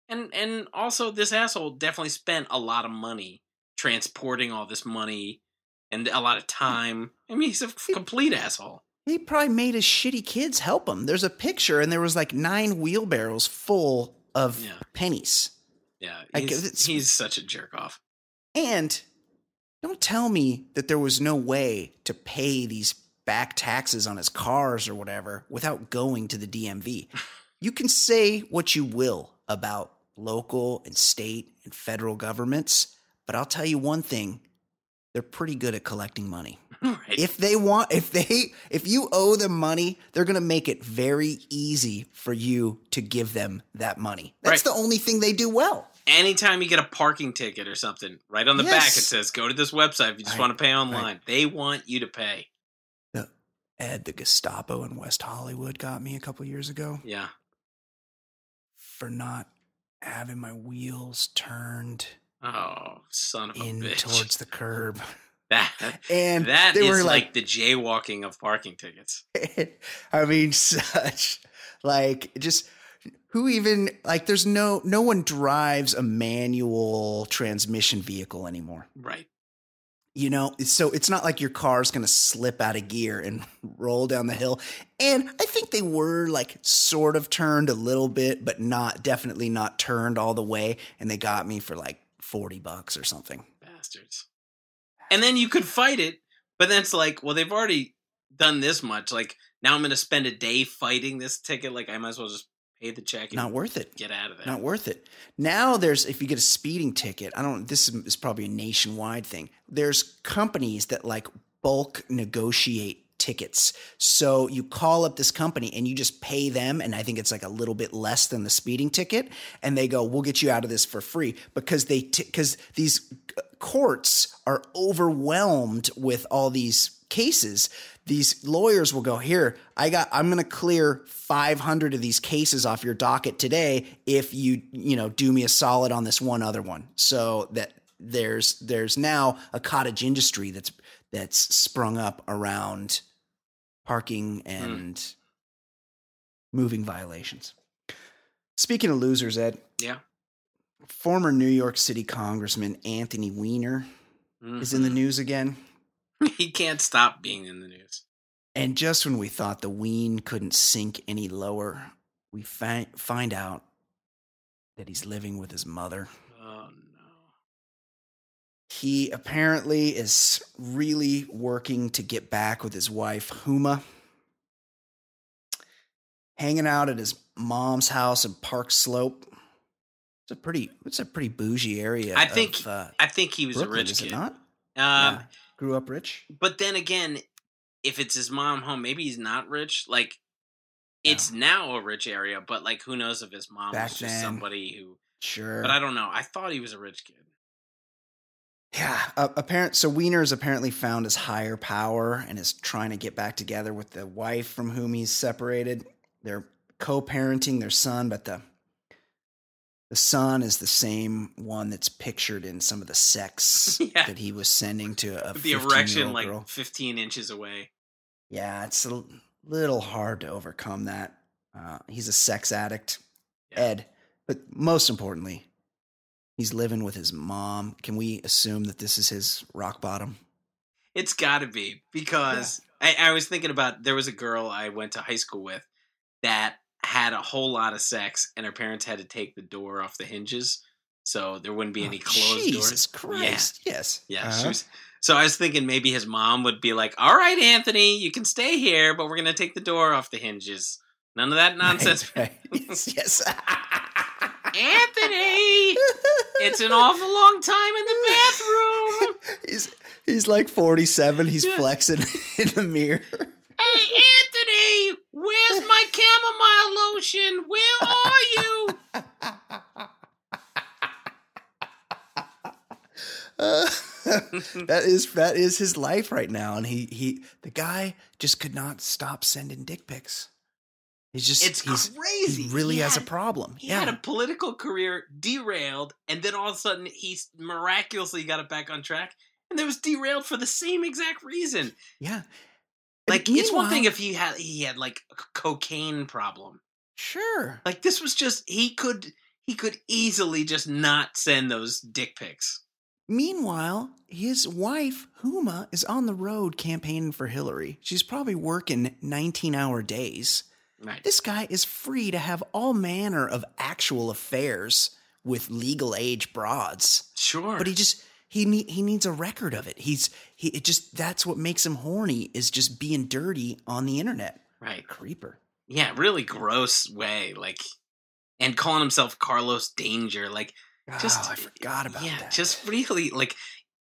And and also this asshole definitely spent a lot of money transporting all this money and a lot of time. I mean, he's a complete asshole. He probably made his shitty kids help him. There's a picture, and there was like nine wheelbarrows full of Yeah. pennies. Yeah, he's, he's such a jerk off. And don't tell me that there was no way to pay these back taxes on his cars or whatever without going to the DMV. You can say what you will about local and state and federal governments, but I'll tell you one thing they're pretty good at collecting money. right. If they want, if they, if you owe them money, they're going to make it very easy for you to give them that money. That's Right. the only thing they do well. Anytime you get a parking ticket or something, right on the back it says go to this website if you just Right, want to pay online. They want you to pay. The Ed, the Gestapo in West Hollywood got me a couple years ago Yeah. for not having my wheels turned Oh, son of a in bitch. towards the curb. that And that they is were like, like, the jaywalking of parking tickets. I mean, such like just who even like there's no no one drives a manual transmission vehicle anymore. Right. You know, so it's not like your car's going to slip out of gear and roll down the hill. And I think they were like sort of turned a little bit, but not definitely not turned all the way. And they got me for like 40 bucks or something. Bastards. And then you could fight it, but then it's like, well, they've already done this much. Like now I'm going to spend a day fighting this ticket. Like I might as well just pay the check and Not worth it. get out of there. Not worth it. Now there's if you get a speeding ticket, I don't this is, is probably a nationwide thing. There's companies that like bulk negotiate tickets. So you call up this company and you just pay them and I think it's like a little bit less than the speeding ticket and they go, "We'll get you out of this for free" because they t- cuz these uh, courts are overwhelmed with all these cases these lawyers will go here i got i'm going to clear 500 of these cases off your docket today if you you know do me a solid on this one other one so that there's there's now a cottage industry that's that's sprung up around parking hmm. and moving violations speaking of losers ed Yeah. former new york city congressman anthony weiner is in the mm-hmm. news again he can't stop being in the news. And just when we thought the ween couldn't sink any lower, we fi- find out that he's living with his mother. He apparently is really working to get back with his wife, Huma. Hanging out at his mom's house in Park Slope. It's a pretty, it's a pretty bougie area. I think of, uh, I think he was Brooklyn, a rich is kid. it not? Um, yeah. Grew up rich. But then again, if it's his mom home, maybe he's not rich. Like, it's now a rich area, but like, who knows if his mom Back was just then. somebody who. Sure. But I don't know. I thought he was a rich kid. Yeah, uh, apparent. So Weiner has apparently found his higher power and is trying to get back together with the wife from whom he's separated. They're co-parenting their son, but the the son is the same one that's pictured in some of the sex Yeah. that he was sending to a the 15-year-old erection, like girl. 15 inches away. Yeah, it's a little hard to overcome that. Uh, he's a sex addict, Yeah. Ed. But most importantly, he's living with his mom. Can we assume that this is his rock bottom? It's got to be because I, I was thinking about there was a girl I went to high school with that had a whole lot of sex, and her parents had to take the door off the hinges, so there wouldn't be any Oh, closed Jesus doors. Christ. Yes. Yeah, yeah. Uh-huh. She was, so I was thinking maybe his mom would be like, "All right, Anthony, you can stay here, but we're gonna take the door off the hinges. None of that nonsense." Right, right. yes. yes. Anthony, it's an awful long time in the bathroom. he's he's like 47. He's flexing in the mirror. Hey, Anthony, where's my chamomile lotion? Where are you? Uh, that is that is his life right now, and he he the guy just could not stop sending dick pics. He's just It's he's, crazy. He really He has a problem. He yeah, had a political career derailed, and then all of a sudden he miraculously got it back on track, and it was derailed for the same exact reason. yeah. Like it's one thing if he had he had like a cocaine problem. sure. Like this was just he could he could easily just not send those dick pics. Meanwhile, his wife, Huma, is on the road campaigning for Hillary. She's probably working 19 hour days. Right. This guy is free to have all manner of actual affairs with legal age broads. Sure. But he just he need, he needs a record of it. He's he it just that's what makes him horny is just being dirty on the internet. right. Creeper. Yeah, really gross way. Like and calling himself Carlos Danger. Like just oh, I forgot about yeah, that. just really like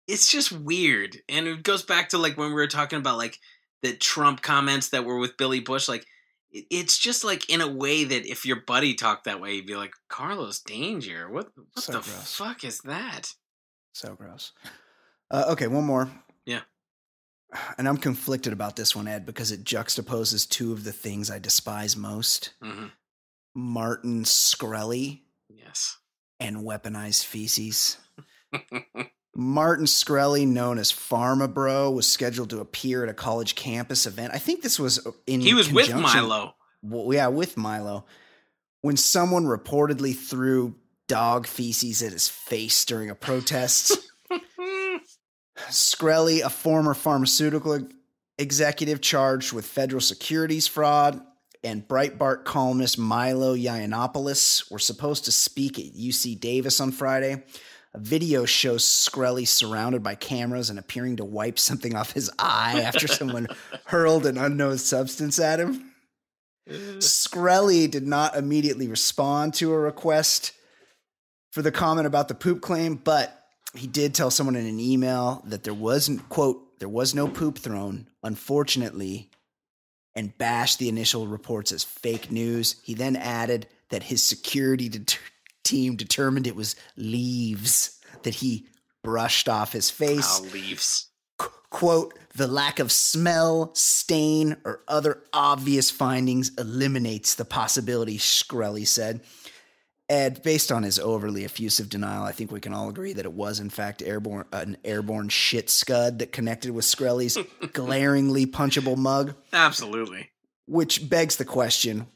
it's just weird. And it goes back to like when we were talking about like the Trump comments that were with Billy Bush, like it's just like in a way that if your buddy talked that way, you'd be like, Carlos Danger, what what So the gross. fuck is that? So gross. Uh, okay, one more. Yeah. And I'm conflicted about this one, Ed, because it juxtaposes two of the things I despise most hmm Martin Shkreli Yes. and weaponized feces. Martin Shkreli, known as Pharma Bro, was scheduled to appear at a college campus event. I think this was uh, in he was with Milo. Well, yeah, with Milo. When someone reportedly threw dog feces at his face during a protest. Shkreli, a former pharmaceutical executive charged with federal securities fraud, and Breitbart columnist Milo Yiannopoulos were supposed to speak at UC Davis on Friday. A video shows Shkreli surrounded by cameras and appearing to wipe something off his eye after someone hurled an unknown substance at him. Shkreli did not immediately respond to a request for the comment about the poop claim, but he did tell someone in an email that there wasn't quote there was no poop thrown, unfortunately, and bashed the initial reports as fake news. He then added that his security det- team determined it was leaves that he brushed off his face Oh, leaves. quote, the lack of smell, stain, or other obvious findings eliminates the possibility, Shkreli said. Ed, based on his overly effusive denial, I think we can all agree that it was, in fact, airborne, an airborne shit scud that connected with Shkreli's glaringly punchable mug. Absolutely. Which begs the question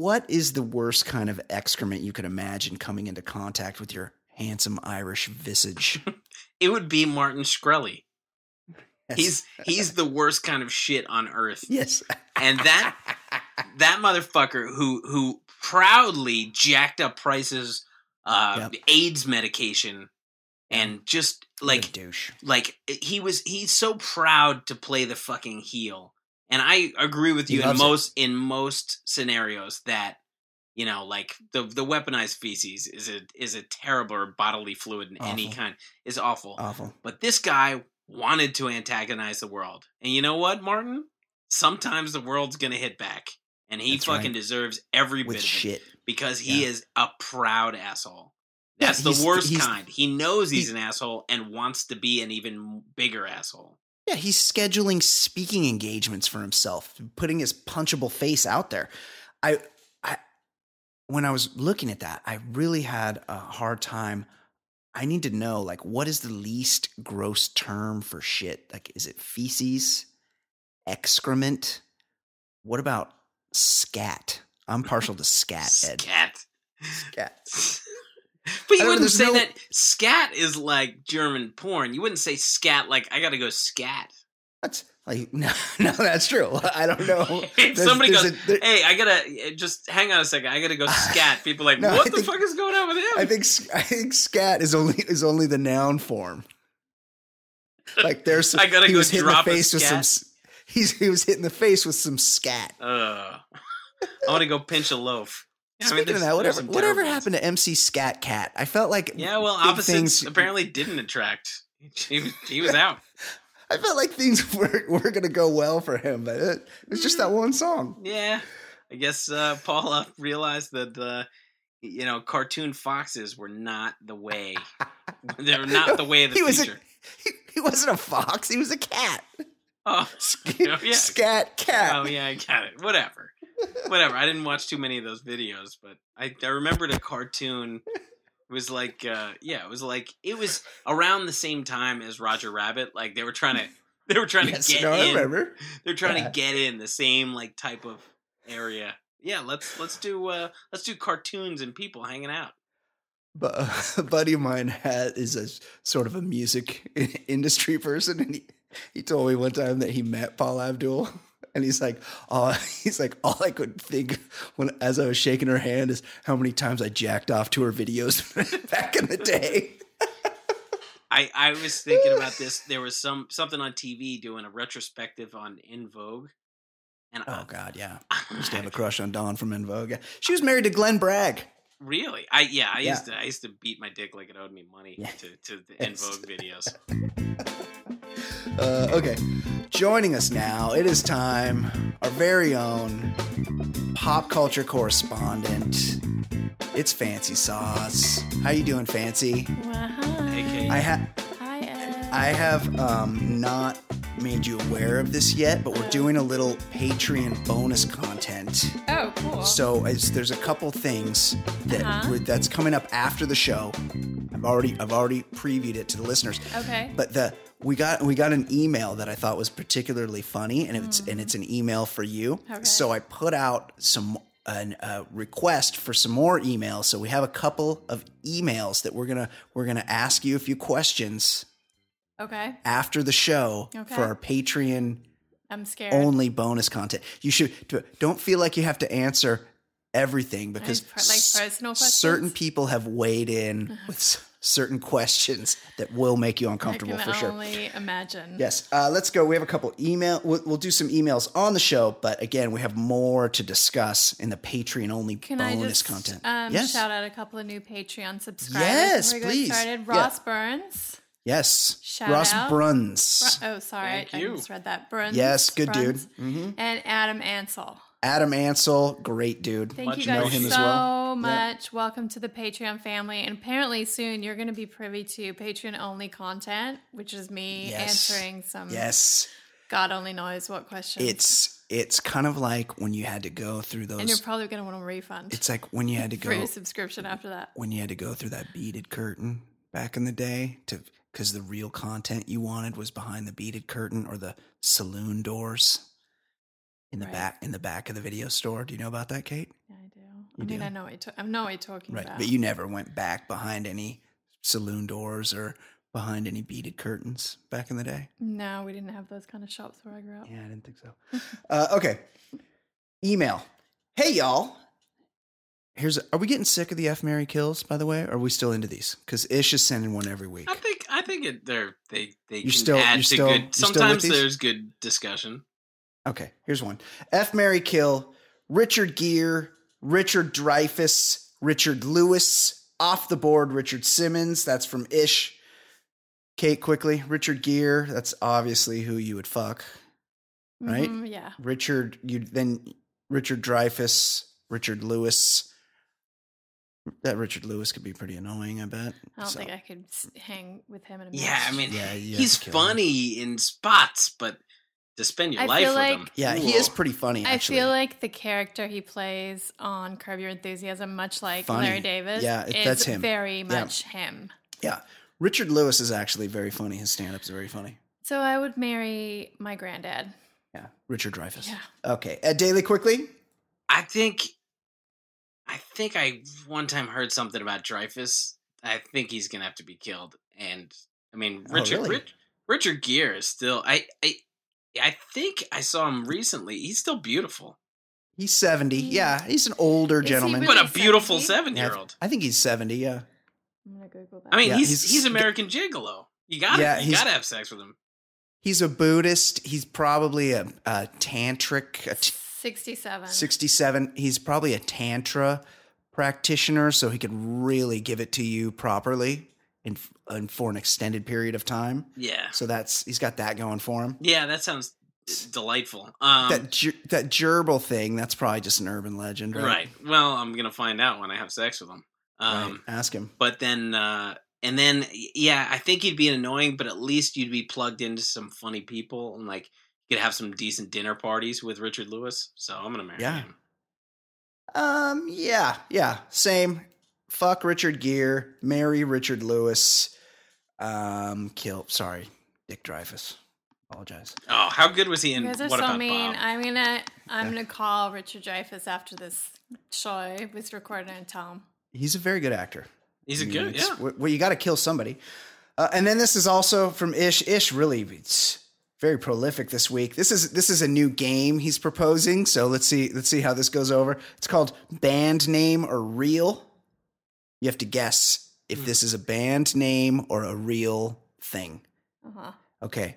what is the worst kind of excrement you could imagine coming into contact with your handsome Irish visage? It would be Martin Shkreli. He's he's the worst kind of shit on earth. yes. And that that motherfucker who who proudly jacked up prices uh Yep. AIDS medication and just Like like douche. like he was he's so proud to play the fucking heel. And I agree with you in loves it. most in most scenarios that you know like the the weaponized feces is a is a terrible bodily fluid in any kind is awful. Awful. But this guy wanted to antagonize the world. And you know what, Martin? Sometimes the world's going to hit back. And he That's fucking right. deserves every With bit of it shit. because he Yeah. is a proud asshole. Yeah, That's the worst he's- kind. He knows he's he- an asshole and wants to be an even bigger asshole. Yeah, he's scheduling speaking engagements for himself, putting his punchable face out there. I, I, when I was looking at that, I really had a hard time. I need to know, like, what is the least gross term for shit? Like, is it feces, excrement? What about scat? I'm partial to scat, Ed. Scat. Scat. But you wouldn't there's say no- that scat is like German porn. You wouldn't say scat like I gotta go scat. What? Like, no, no, that's true. I don't know. if There's- somebody there's goes, a- there- "Hey, I gotta just hang on a second. I gotta go scat." People are like, No, "What I the think- fuck is going on with him?" I think I think scat is only is only the noun form. Like there's some, I gotta he go was hitting the face with some he's he was hitting the face with some scat. Uh, I want to go pinch a loaf. Yeah, I mean, Speaking of that, whatever whatever happened to MC Skat Kat? I felt like Yeah, well, opposites things- apparently didn't attract. He was, he was out. I felt like things were were gonna go well for him, but it, it was just that one song. Yeah, I guess uh, Paula realized that uh, you know cartoon foxes were not the way. They're not the way of the he was future. a, he, He wasn't a fox. He was a cat. Oh, Sk- Yeah. Scat cat. oh yeah, I got it. Whatever, whatever. I didn't watch too many of those videos, but I I remembered a cartoon. It was like, uh, yeah, it was like it was around the same time as Roger Rabbit. Like they were trying to, they were trying yes, to get no, I in. remember. They're trying Yeah. to get in the same like type of area. Yeah, let's let's do uh let's do cartoons and people hanging out. But a buddy of mine had, is a sort of a music industry person, and he, he told me one time that he met Paula Abdul, and he's like, "Oh, he's like, all I could think when as I was shaking her hand is how many times I jacked off to her videos back in the day." I I was thinking about this. There was some something on TV doing a retrospective on En Vogue, and Oh I, God, yeah, I used to have a crush on Dawn from En Vogue. She was married to Glenn Bragg. really, I yeah, I Yeah. used to I used to beat my dick like it owed me money Yeah. to to the En Vogue videos. Uh, okay, joining us now, it is time. Our very own pop culture correspondent. It's Fancy Sauce. How you doing, Fancy? Well, hi. AKA I have Hi, Ed. I have um, not made you aware of this yet, but we're doing a little Patreon bonus content. oh, cool. So as there's a couple things that Uh-huh. that's coming up after the show. I've already I've already previewed it to the listeners. Okay. But the we got we got an email that I thought was particularly funny, and it's Mm. and it's an email for you. Okay. So I put out some an uh, request for some more emails. So we have a couple of emails that we're gonna we're gonna ask you a few questions okay. after the show Okay. for our Patreon I'm scared. only bonus content. You should don't feel like you have to answer everything because like personal questions? certain people have weighed in with s- certain questions that will make you uncomfortable I can for sure. only imagine. Yes, uh, let's go. We have a couple email. We'll, we'll do some emails on the show, but again, we have more to discuss in the Patreon only Can I bonus just content. um, yes, shout out a couple of new Patreon subscribers? Yes, we please. Get started. Yeah. Ross Burns. yes. Shout Ross out. Bruns, Bru- oh, sorry, Thank I you. misread that. Bruns. yes, good Bruns. dude. hmm And Adam Ansel. Adam Ansel, great dude. Thank Much you guys know him so as well. Yeah. much. Welcome to the Patreon family. And apparently soon you're going to be privy to Patreon only content, which is me Yes. answering some Yes, God only knows what questions. it's it's kind of like when you had to go through those. and you're probably going to want a refund It's like when you had to for go your subscription after that. when you had to go through that beaded curtain back in the day to because the real content you wanted was behind the beaded curtain or the saloon doors in the Right. back in the back of the video store. Do you know about that, Kate? Yeah, I do. You I mean, do? I know what you're, ta- I know what you're talking Right, about. but you never went back behind any saloon doors or behind any beaded curtains back in the day. no, we didn't have those kind of shops where I grew up. Yeah, I didn't think so. uh, okay, email. Hey y'all. Here's. Are we getting sick of the F Mary kills? By the way, or are we still into these? Because Ish is sending one every week. I think I think it they're they they You're can still- add you're to still- good. you're still Sometimes there's good discussion. Okay, here's one. F Mary Kill, Richard Gere, Richard Dreyfuss, Richard Lewis, off the board, Richard Simmons. That's from Ish. Kate, quickly. Richard Gere, that's obviously who you would fuck. Right? Mhm, yeah. Richard, you then Richard Dreyfuss, Richard Lewis. That Richard Lewis could be pretty annoying, I bet. I don't So- think I could hang with him in a Yeah, I mean Yeah, he's to kill him. funny in spots, but to spend your I life feel with like- him, Yeah, he is pretty funny. I feel like the character he plays on Curb Your Enthusiasm, much like Funny. Larry David, Yeah, it- is that's him. very much him. yeah, Richard Lewis is actually very funny. His stand-ups are very funny. So I would marry my granddad. Yeah, Richard Dreyfuss. Yeah. Okay, Ed Daly, quickly. I think, I think I one time heard something about Dreyfuss. I think he's gonna have to be killed. And I mean, Oh, Richard really? Rich, Richard Gere is still. I I I think I saw him recently. He's still beautiful, He's seventy. He- Yeah, he's an older Is he gentleman. really- but a beautiful 70? seven-year-old. I think he's seventy. Yeah, I'm gonna Google that. I mean, Yeah, he's, he's- he's American Gigolo. You gotta Yeah, you he's- gotta have sex with him. he's a Buddhist. He's probably a, a tantric. A t- 67. Sixty-seven. He's probably a tantra practitioner, so he can really give it to you properly and, and for an extended period of time. Yeah, So that's he's got that going for him. yeah, that sounds delightful. Um, that ger- that gerbil thing. That's probably just an urban legend, right? right. Well, I'm gonna find out when I have sex with him. Right. Um, Ask him. but then uh and then yeah, I think he'd be annoying, but at least you'd be plugged into some funny people and like you could have some decent dinner parties with Richard Lewis. So I'm gonna marry Yeah. him. Um, yeah, yeah, same. Fuck Richard Gere, marry Richard Lewis, um, kill. Sorry, Dick Dreyfuss. Apologize. Oh, how good was he in? You in guys are What so About mean. Bob? I'm gonna I'm gonna call Richard Dreyfuss after this show was recorded and tell him. He's a very good actor. He's a I mean, good, yeah. Well, you got to kill somebody. Uh, and then this is also from Ish. Ish really it's very prolific this week. This is this is a new game he's proposing. So let's see let's see how this goes over. It's called Band Name or Real. You have to guess if Hmm. this is a band name or a real thing. Uh-huh. Okay.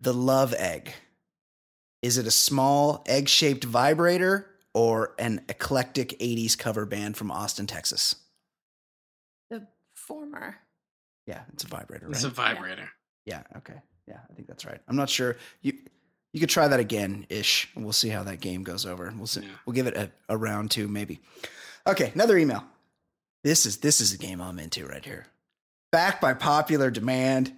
The Love Egg. Is it a small egg shaped vibrator or an eclectic 80s cover band from Austin, Texas? The former. Yeah, it's a vibrator, right? It's a vibrator. Yeah. Okay. Yeah, I think that's right. I'm not sure. You you could try that again, ish, and we'll see how that game goes over. We'll see. Yeah. We'll give it a, a round two, maybe. Okay, another email. This is this is a game I'm into right here. Backed by popular demand.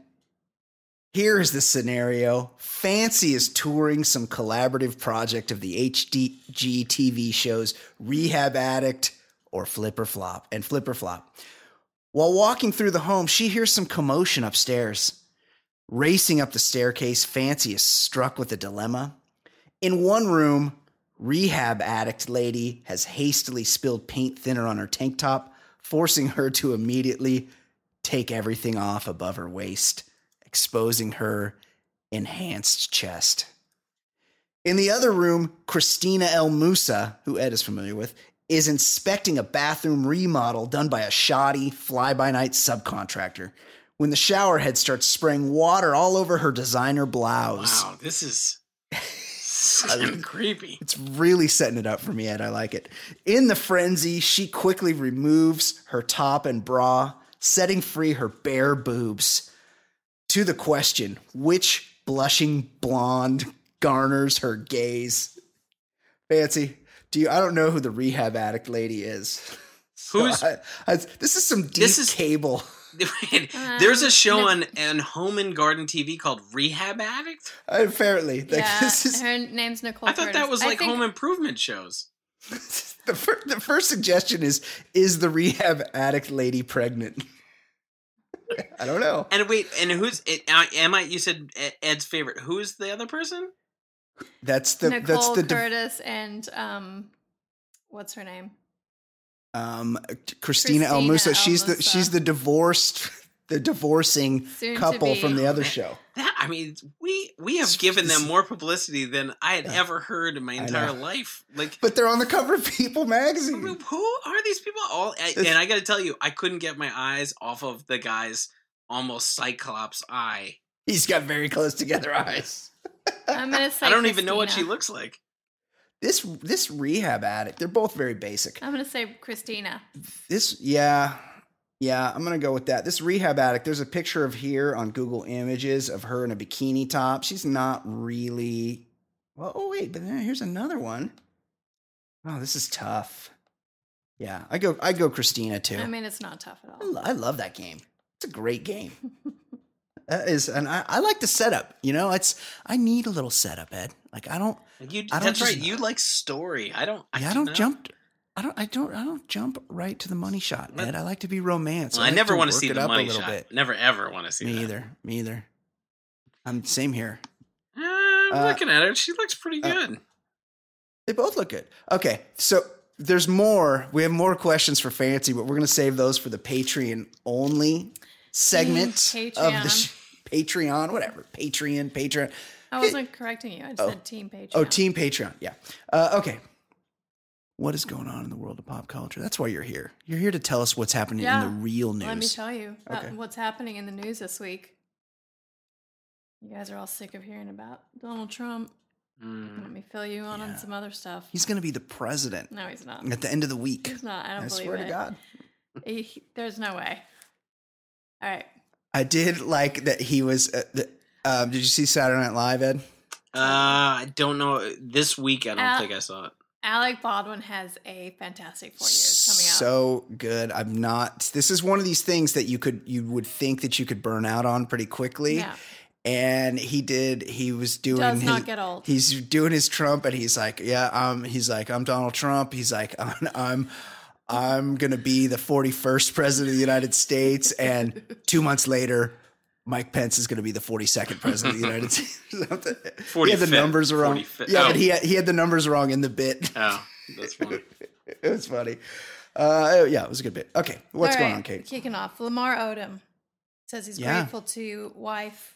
Here is the scenario. Fancy is touring some collaborative project of the HDG TV shows Rehab Addict or Flip or Flop and Flip or Flop. While walking through the home, she hears some commotion upstairs. Racing up the staircase, Fancy is struck with a dilemma. In one room, rehab addict lady has hastily spilled paint thinner on her tank top, forcing her to immediately take everything off above her waist, exposing her enhanced chest. In the other room, Christina El Moussa, who Ed is familiar with, is inspecting a bathroom remodel done by a shoddy fly by night subcontractor when the shower head starts spraying water all over her designer blouse. Wow, this is kind of creepy. It's really setting it up for me, Ed. I like it. In the frenzy, she quickly removes her top and bra, setting free her bare boobs. To the question, which blushing blonde garners her gaze? Fancy, do you? I don't know who the rehab addict lady is. So Who's- I- I- this is some deep This is- cable. There's a Um, show no- on on Home and Garden TV called Rehab Addict. Apparently, like, yeah, this is her name's Nicole. I thought that was like think- home improvement shows. the, fir- the first suggestion is is the rehab addict lady pregnant? I don't know. And wait, and who's it? uh, Am I? You said Ed's favorite. Who's the other person? That's the Nicole that's the div- Curtis and um, what's her name? Um Christina, El Christina Moussa. She's the she's the divorced the divorcing Soon couple from the other show. That I mean, we we have given them more publicity than I had Yeah. ever heard in my entire life. Like, But they're on the cover of People I magazine. mean, who are these people? All I- and I got to tell you, I couldn't get my eyes off of the guy's almost cyclops eye. He's got very close together eyes. I'm gonna say. I don't even know what she looks like. This this rehab addict, they're both very basic. I'm gonna say Christina. This, yeah, yeah, I'm gonna go with that. This rehab addict. There's a picture of here on Google Images of her in a bikini top. She's not really. Well, oh wait, but here's another one. Oh, this is tough. Yeah, I go. I go Christina too. I mean, it's not tough at I, all. lo- I love that game. It's a great game. that is, and I, I like the setup. You know, it's I need a little setup, Ed. Like I don't. You, I don't that's just- right. You like story. I don't. I, I I don't don't know. jump. I don't. I don't. I don't jump right to the money shot, Ed. I like to be romance. Well, I like never want to see it the up money a little shot. bit. Never ever want to see that. Me that. either. Me either. I'm same here. Eh, I'm Uh, looking at her. She looks pretty uh, good. They both look good. Okay, so there's more. We have more questions for Fancy, but we're gonna save those for the Patreon only segment Mm, of the Patreon. sh- Patreon, whatever. Patreon, Patreon. I wasn't correcting you. I just Oh. said Team Patreon. Oh, Team Patreon. Yeah. Uh, okay. What is going on in the world of pop culture? That's why you're here. You're here to tell us what's happening Yeah. in the real news. Let me tell you about Okay. what's happening in the news this week. You guys are all sick of hearing about Donald Trump. Mm. Let me fill you on Yeah. on some other stuff. He's going to be the president no, he's not. at the end of the week. He's not. I don't I believe swear it. to God. He- he- there's no way. All right. I did like that he was. Uh, the, um, did you see Saturday Night Live, Ed? Uh, I don't know. This week, I don't Uh, think I saw it. Alec Baldwin has a fantastic four years coming up. So good. I'm not. This is one of these things that you could you would think that you could burn out on pretty quickly. Yeah. And he did. He was doing. Does his, not get old. He's doing his Trump, and he's like, "Yeah, um." He's like, "I'm Donald Trump." He's like, "I'm." I'm I'm gonna be the 41st president of the United States, and two months later, Mike Pence is gonna be the 42nd president of the United States. or something. he had the numbers wrong. 45th. Yeah, Oh. but he had, he had the numbers wrong in the bit. Oh, that's funny. it was funny. Uh, yeah, it was a good bit. Okay, what's All going on, Kate? Kicking off. Lamar Odom says he's Yeah. grateful to wife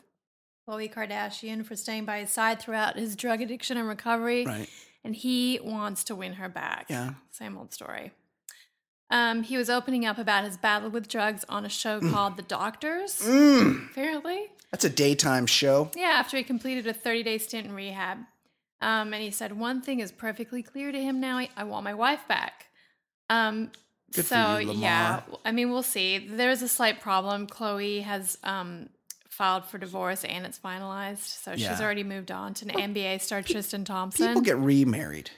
Khloe Kardashian for staying by his side throughout his drug addiction and recovery. Right. And he wants to win her back. Yeah. Same old story. Um, he was opening up about his battle with drugs on a show called The Doctors, Mm, apparently. that's a daytime show. Yeah, after he completed a 30 day stint in rehab. Um, and he said, One thing is perfectly clear to him now I want my wife back. Um, Good so, you, yeah, I mean, we'll see. There's a slight problem. Khloe has um, filed for divorce and it's finalized. So Yeah. she's already moved on to an NBA star, Tristan Thompson. People get remarried.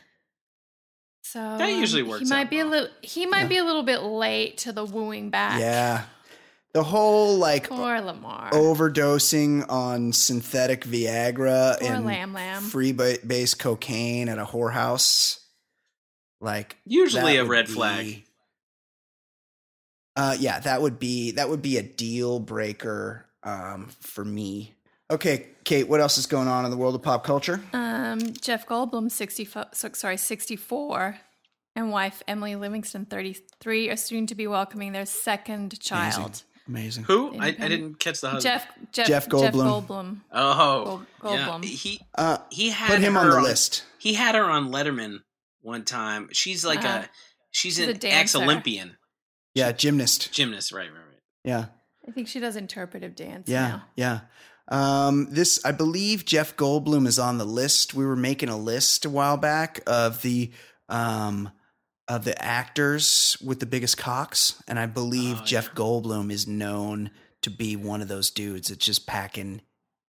So That usually um, works He might out be a little. He might be a little bit late to the wooing back. Yeah. The whole like Poor Lamar. overdosing on synthetic Viagra Poor and Lamb Lamb. free ba- base cocaine at a whorehouse. Like Usually a red be- flag. Uh, yeah, that would be that would be a deal breaker um, for me. Okay, Kate, what else is going on in the world of pop culture? Um, Jeff Goldblum, 60, sorry, 64, and wife Emilie Livingston, 33, are soon to be welcoming their second child. Amazing. Who? I, I didn't catch the husband. Jeff, Jeff, Jeff Jeff Goldblum. Goldblum. Oh, Gold- yeah. Goldblum. He Uh, he had put him on the list. He had her on Letterman one time. She's like Uh-huh. a she's, She's an ex Olympian Yeah, gymnast. gymnast. Right, right, right. Yeah. I think she does interpretive dance Yeah, now. yeah. Um, this, I believe, Jeff Goldblum is on the list. We were making a list a while back of the um, of the actors with the biggest cocks, and I believe Oh, Jeff yeah. Goldblum is known to be one of those dudes that's just packing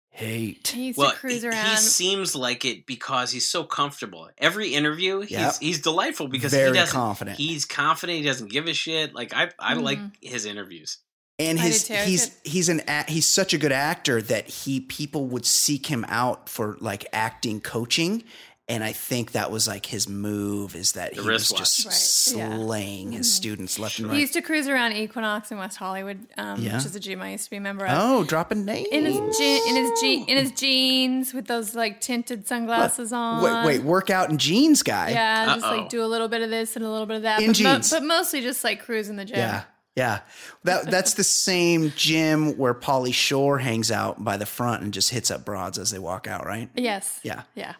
hate. He used Well, to cruise he, around. he seems like it because he's so comfortable. Every interview, he's Yep. he's delightful because Very he doesn't. confident. He's confident. He doesn't give a shit. Like I, I like Mhm. his interviews. And his did too. I he's he's an he's such a good actor that he people would seek him out for like acting coaching and I think that was like his move is that The he was wristwatch. just Right, yeah. Mm-hmm. slaying his students left and right. he used to cruise around Equinox in West Hollywood, um, Yeah. which is a gym I used to be a member of. Oh, dropping names. In his je- in his je- in his jeans with those like tinted sunglasses on. Wait, wait, workout in jeans guy. Yeah, just Uh-oh. like do a little bit of this and a little bit of that. In but, mo- jeans. but mostly just like cruising the gym. Yeah. Yeah. That that's the same gym where Pauly Shore hangs out by the front and just hits up broads as they walk out, right? Yes. Yeah. Yeah.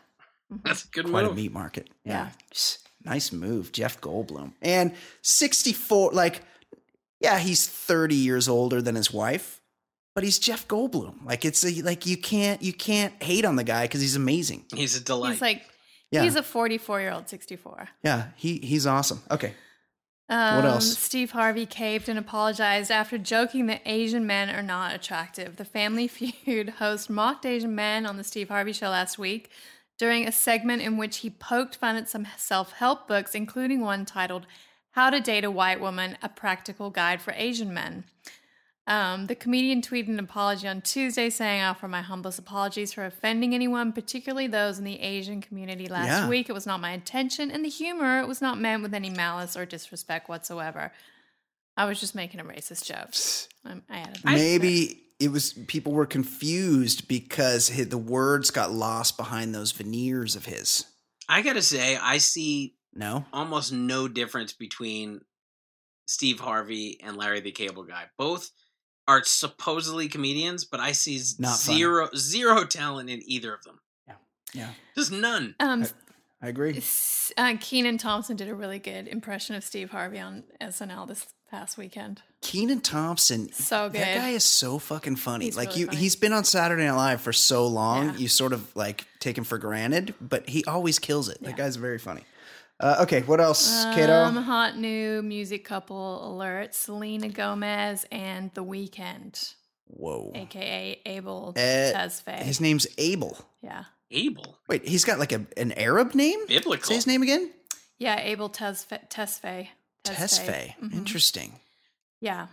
Mm-hmm. That's a good Quite a meat market. Yeah. Just Nice move, Jeff Goldblum. And 64 like yeah, he's 30 years older than his wife, but he's Jeff Goldblum. Like it's a, like you can't you can't hate on the guy cuz he's amazing. He's a delight. He's like Yeah. he's a 44 year old 64. Yeah, he he's awesome. Okay. Um, else? Steve Harvey caved and apologized after joking that Asian men are not attractive. The Family Feud host mocked Asian men on the Steve Harvey show last week during a segment in which he poked fun at some self help books, including one titled How to Date a White Woman A Practical Guide for Asian Men. Um, the comedian tweeted an apology on Tuesday saying, I offer my humblest apologies for offending anyone, particularly those in the Asian community last Yeah. week. It was not my intention, and the humor was not meant with any malice or disrespect whatsoever. I was just making a racist joke. I added that. Maybe it was people were confused because hi the words got lost behind those veneers of his. I gotta say, I see No? almost no difference between Steve Harvey and Larry the Cable Guy. Both are supposedly comedians, but I see z- Not funny. zero zero talent in either of them. Yeah. Yeah, just none. Um, I agree. s- uh, Kenan Thompson did a really good impression of Steve Harvey on SNL this past weekend. Kenan Thompson, So good. That guy is so fucking funny. He's like really you, funny. he's been on Saturday Night Live for so long, Yeah. you sort of like take him for granted, but he always kills it. That guy's very funny. Uh, okay, what else, Kato? Um, hot new music couple alert: Selena Gomez and The Weeknd, Whoa, aka Abel Uh, Tesfaye. his name's Abel. yeah, Abel. Wait, he's got like a an Arab name. Biblical. Say his name again. Yeah, Abel Tesfaye. Tesfaye. Tesfaye. Mhm. Interesting. Yeah.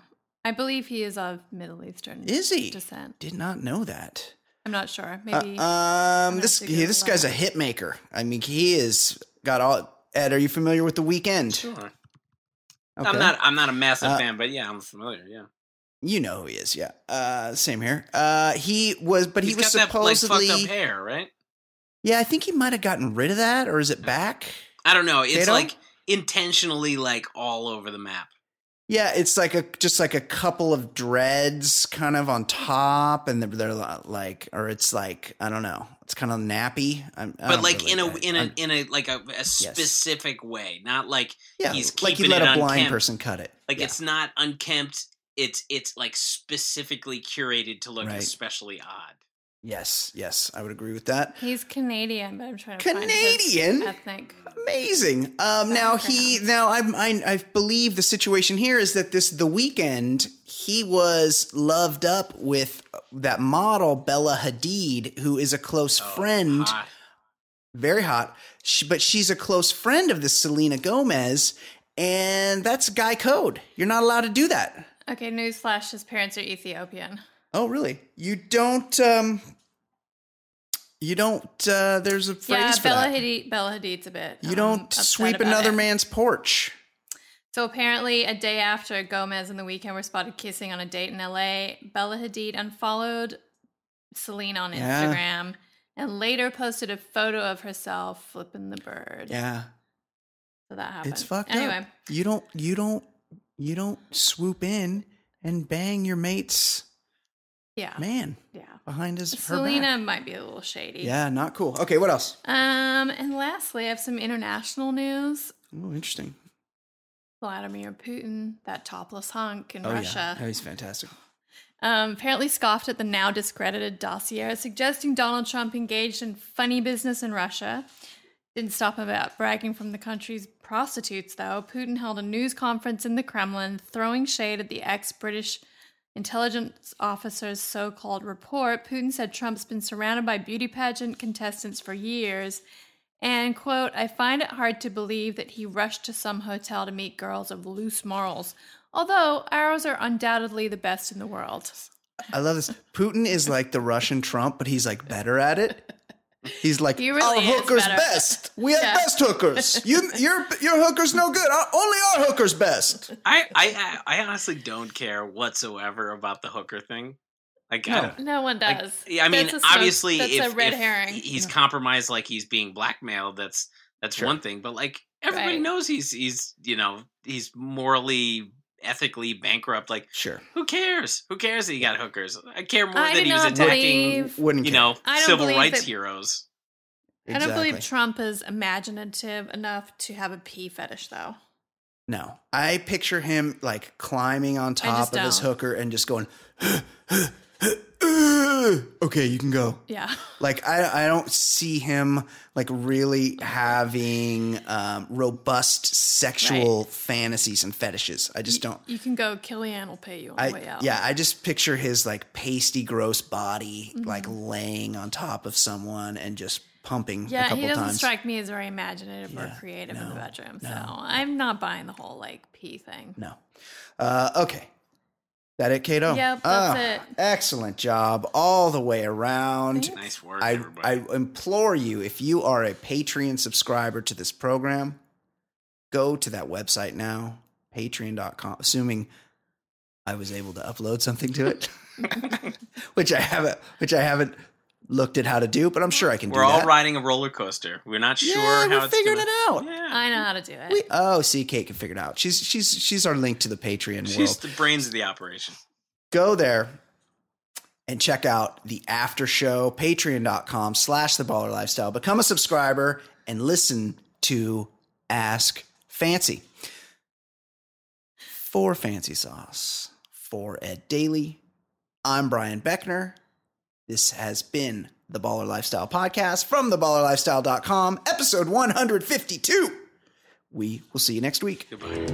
I believe he is of Middle Eastern Is he? descent. Did not know that. I'm not sure. Uh, Maybe. um, this to he- this guy's a that. hit maker. I mean, he is got all. Ed, are you familiar with the Weeknd? Sure. Okay. I'm not. I'm not a massive Uh, fan, but yeah, I'm familiar. Yeah. You know who he is, yeah. Uh, same here. Uh, he was, but he was got that like supposedly. hair, right? Yeah, I think he might have gotten rid of that, or is it back? I don't know. It's Kato? like intentionally like all over the map. Yeah, it's like a just like a couple of dreads kind of on top, and they're, they're like, or it's like I don't know, it's kind of nappy. I'm, But like really- in a I- in a I'm- in a like a, a specific way, not like yeah, he's like you let a blind unkempt. person cut it. like Yeah. it's not unkempt. It's it's like specifically curated to look Right. especially odd. Yes, yes, I would agree with that. He's Canadian, but I'm trying to find his Canadian? ethnic. Amazing. Um, now he now I'm, I I believe the situation here is that this the Weeknd he was loved up with that model Bella Hadid, who is a close Oh, friend, hot. very hot. She, but she's a close friend of this Selena Gomez, and that's guy code. You're not allowed to do that. Okay, newsflash: his parents are Ethiopian. Oh, really? You don't. Um, you don't. Uh, there's a phrase Yeah, for Bella that. Hadid. Bella Hadid's a bit. You um, don't sweep another it. man's porch. So apparently, a day after Gomez and the Weeknd were spotted kissing on a date in LA, Bella Hadid unfollowed Selena on Yeah. Instagram and later posted a photo of herself flipping the bird. Yeah. So that happened. It's fucked anyway, up. You don't you don't you don't swoop in and bang your mate's yeah, man yeah. behind his Selena might be a little shady. Yeah, not cool. Okay, what else? Um, and lastly, I have some international news. Oh, interesting. Vladimir Putin, that topless hunk in Oh Russia. yeah, oh, he's fantastic. um, apparently scoffed at the now discredited dossier, suggesting Donald Trump engaged in funny business in Russia. Didn't stop him about bragging from the country's prostitutes, though. Putin held a news conference in the Kremlin, throwing shade at the ex British intelligence officer's so called report. Putin said Trump's been surrounded by beauty pageant contestants for years. And, quote, I find it hard to believe that he rushed to some hotel to meet girls of loose morals, although ours are undoubtedly the best in the world. I love this. Putin is like the Russian Trump, but he's like better at it. He's like He really our hookers better." best. We have Yeah. best hookers. You your your hookers no good. Our, only our hookers best. I, I I honestly don't care whatsoever about the hooker thing. Like, I No. don't, No one does. yeah, I mean, That's a obviously, that's if, a red if herring. he's compromised, like he's being blackmailed, that's that's Sure. one thing. But like everybody Right. knows he's he's you know he's morally, ethically bankrupt. Like, Sure. who cares? Who cares that he got hookers? I care more I that do he was attacking, believe. You know, civil rights that- heroes. I don't believe Trump is imaginative enough to have a pee fetish, though. No, I picture him like climbing on top of his don't. hooker and just going. okay, you can go. Yeah. Like I, I don't see him like really having um, robust sexual fantasies and fetishes. I just don't. You can go. Killian will pay you on the way out. yeah, I just picture his like pasty, gross body Mm-hmm. like laying on top of someone and just pumping a Yeah, couple he doesn't times. strike me as very imaginative or Yeah, creative in the bedroom. no. So I'm not buying the whole like pee thing. No. Uh, okay. That it, Kato? Yep, that's Ah, it. Excellent job all the way around. Nice work, I, everybody. I implore you, if you are a Patreon subscriber to this program, go to that website now, patreon.com, assuming I was able to upload something to it, which I haven't, which I haven't looked at how to do, but I'm sure I can do. We're do all that. riding a roller coaster. We're not sure Yeah, how we're it's figuring gonna- it out. Yeah. I know how to do it. We, oh, see, Kate can figure it out. She's she's she's our link to the Patreon She's world. the brains of the operation. go there and check out the after show patreon.com slash the baller lifestyle become a subscriber and listen to ask fancy for fancy sauce for ed Daly, i'm brian beckner this has been the baller lifestyle podcast from theballerlifestyle.com episode 152 we will see you next week Goodbye.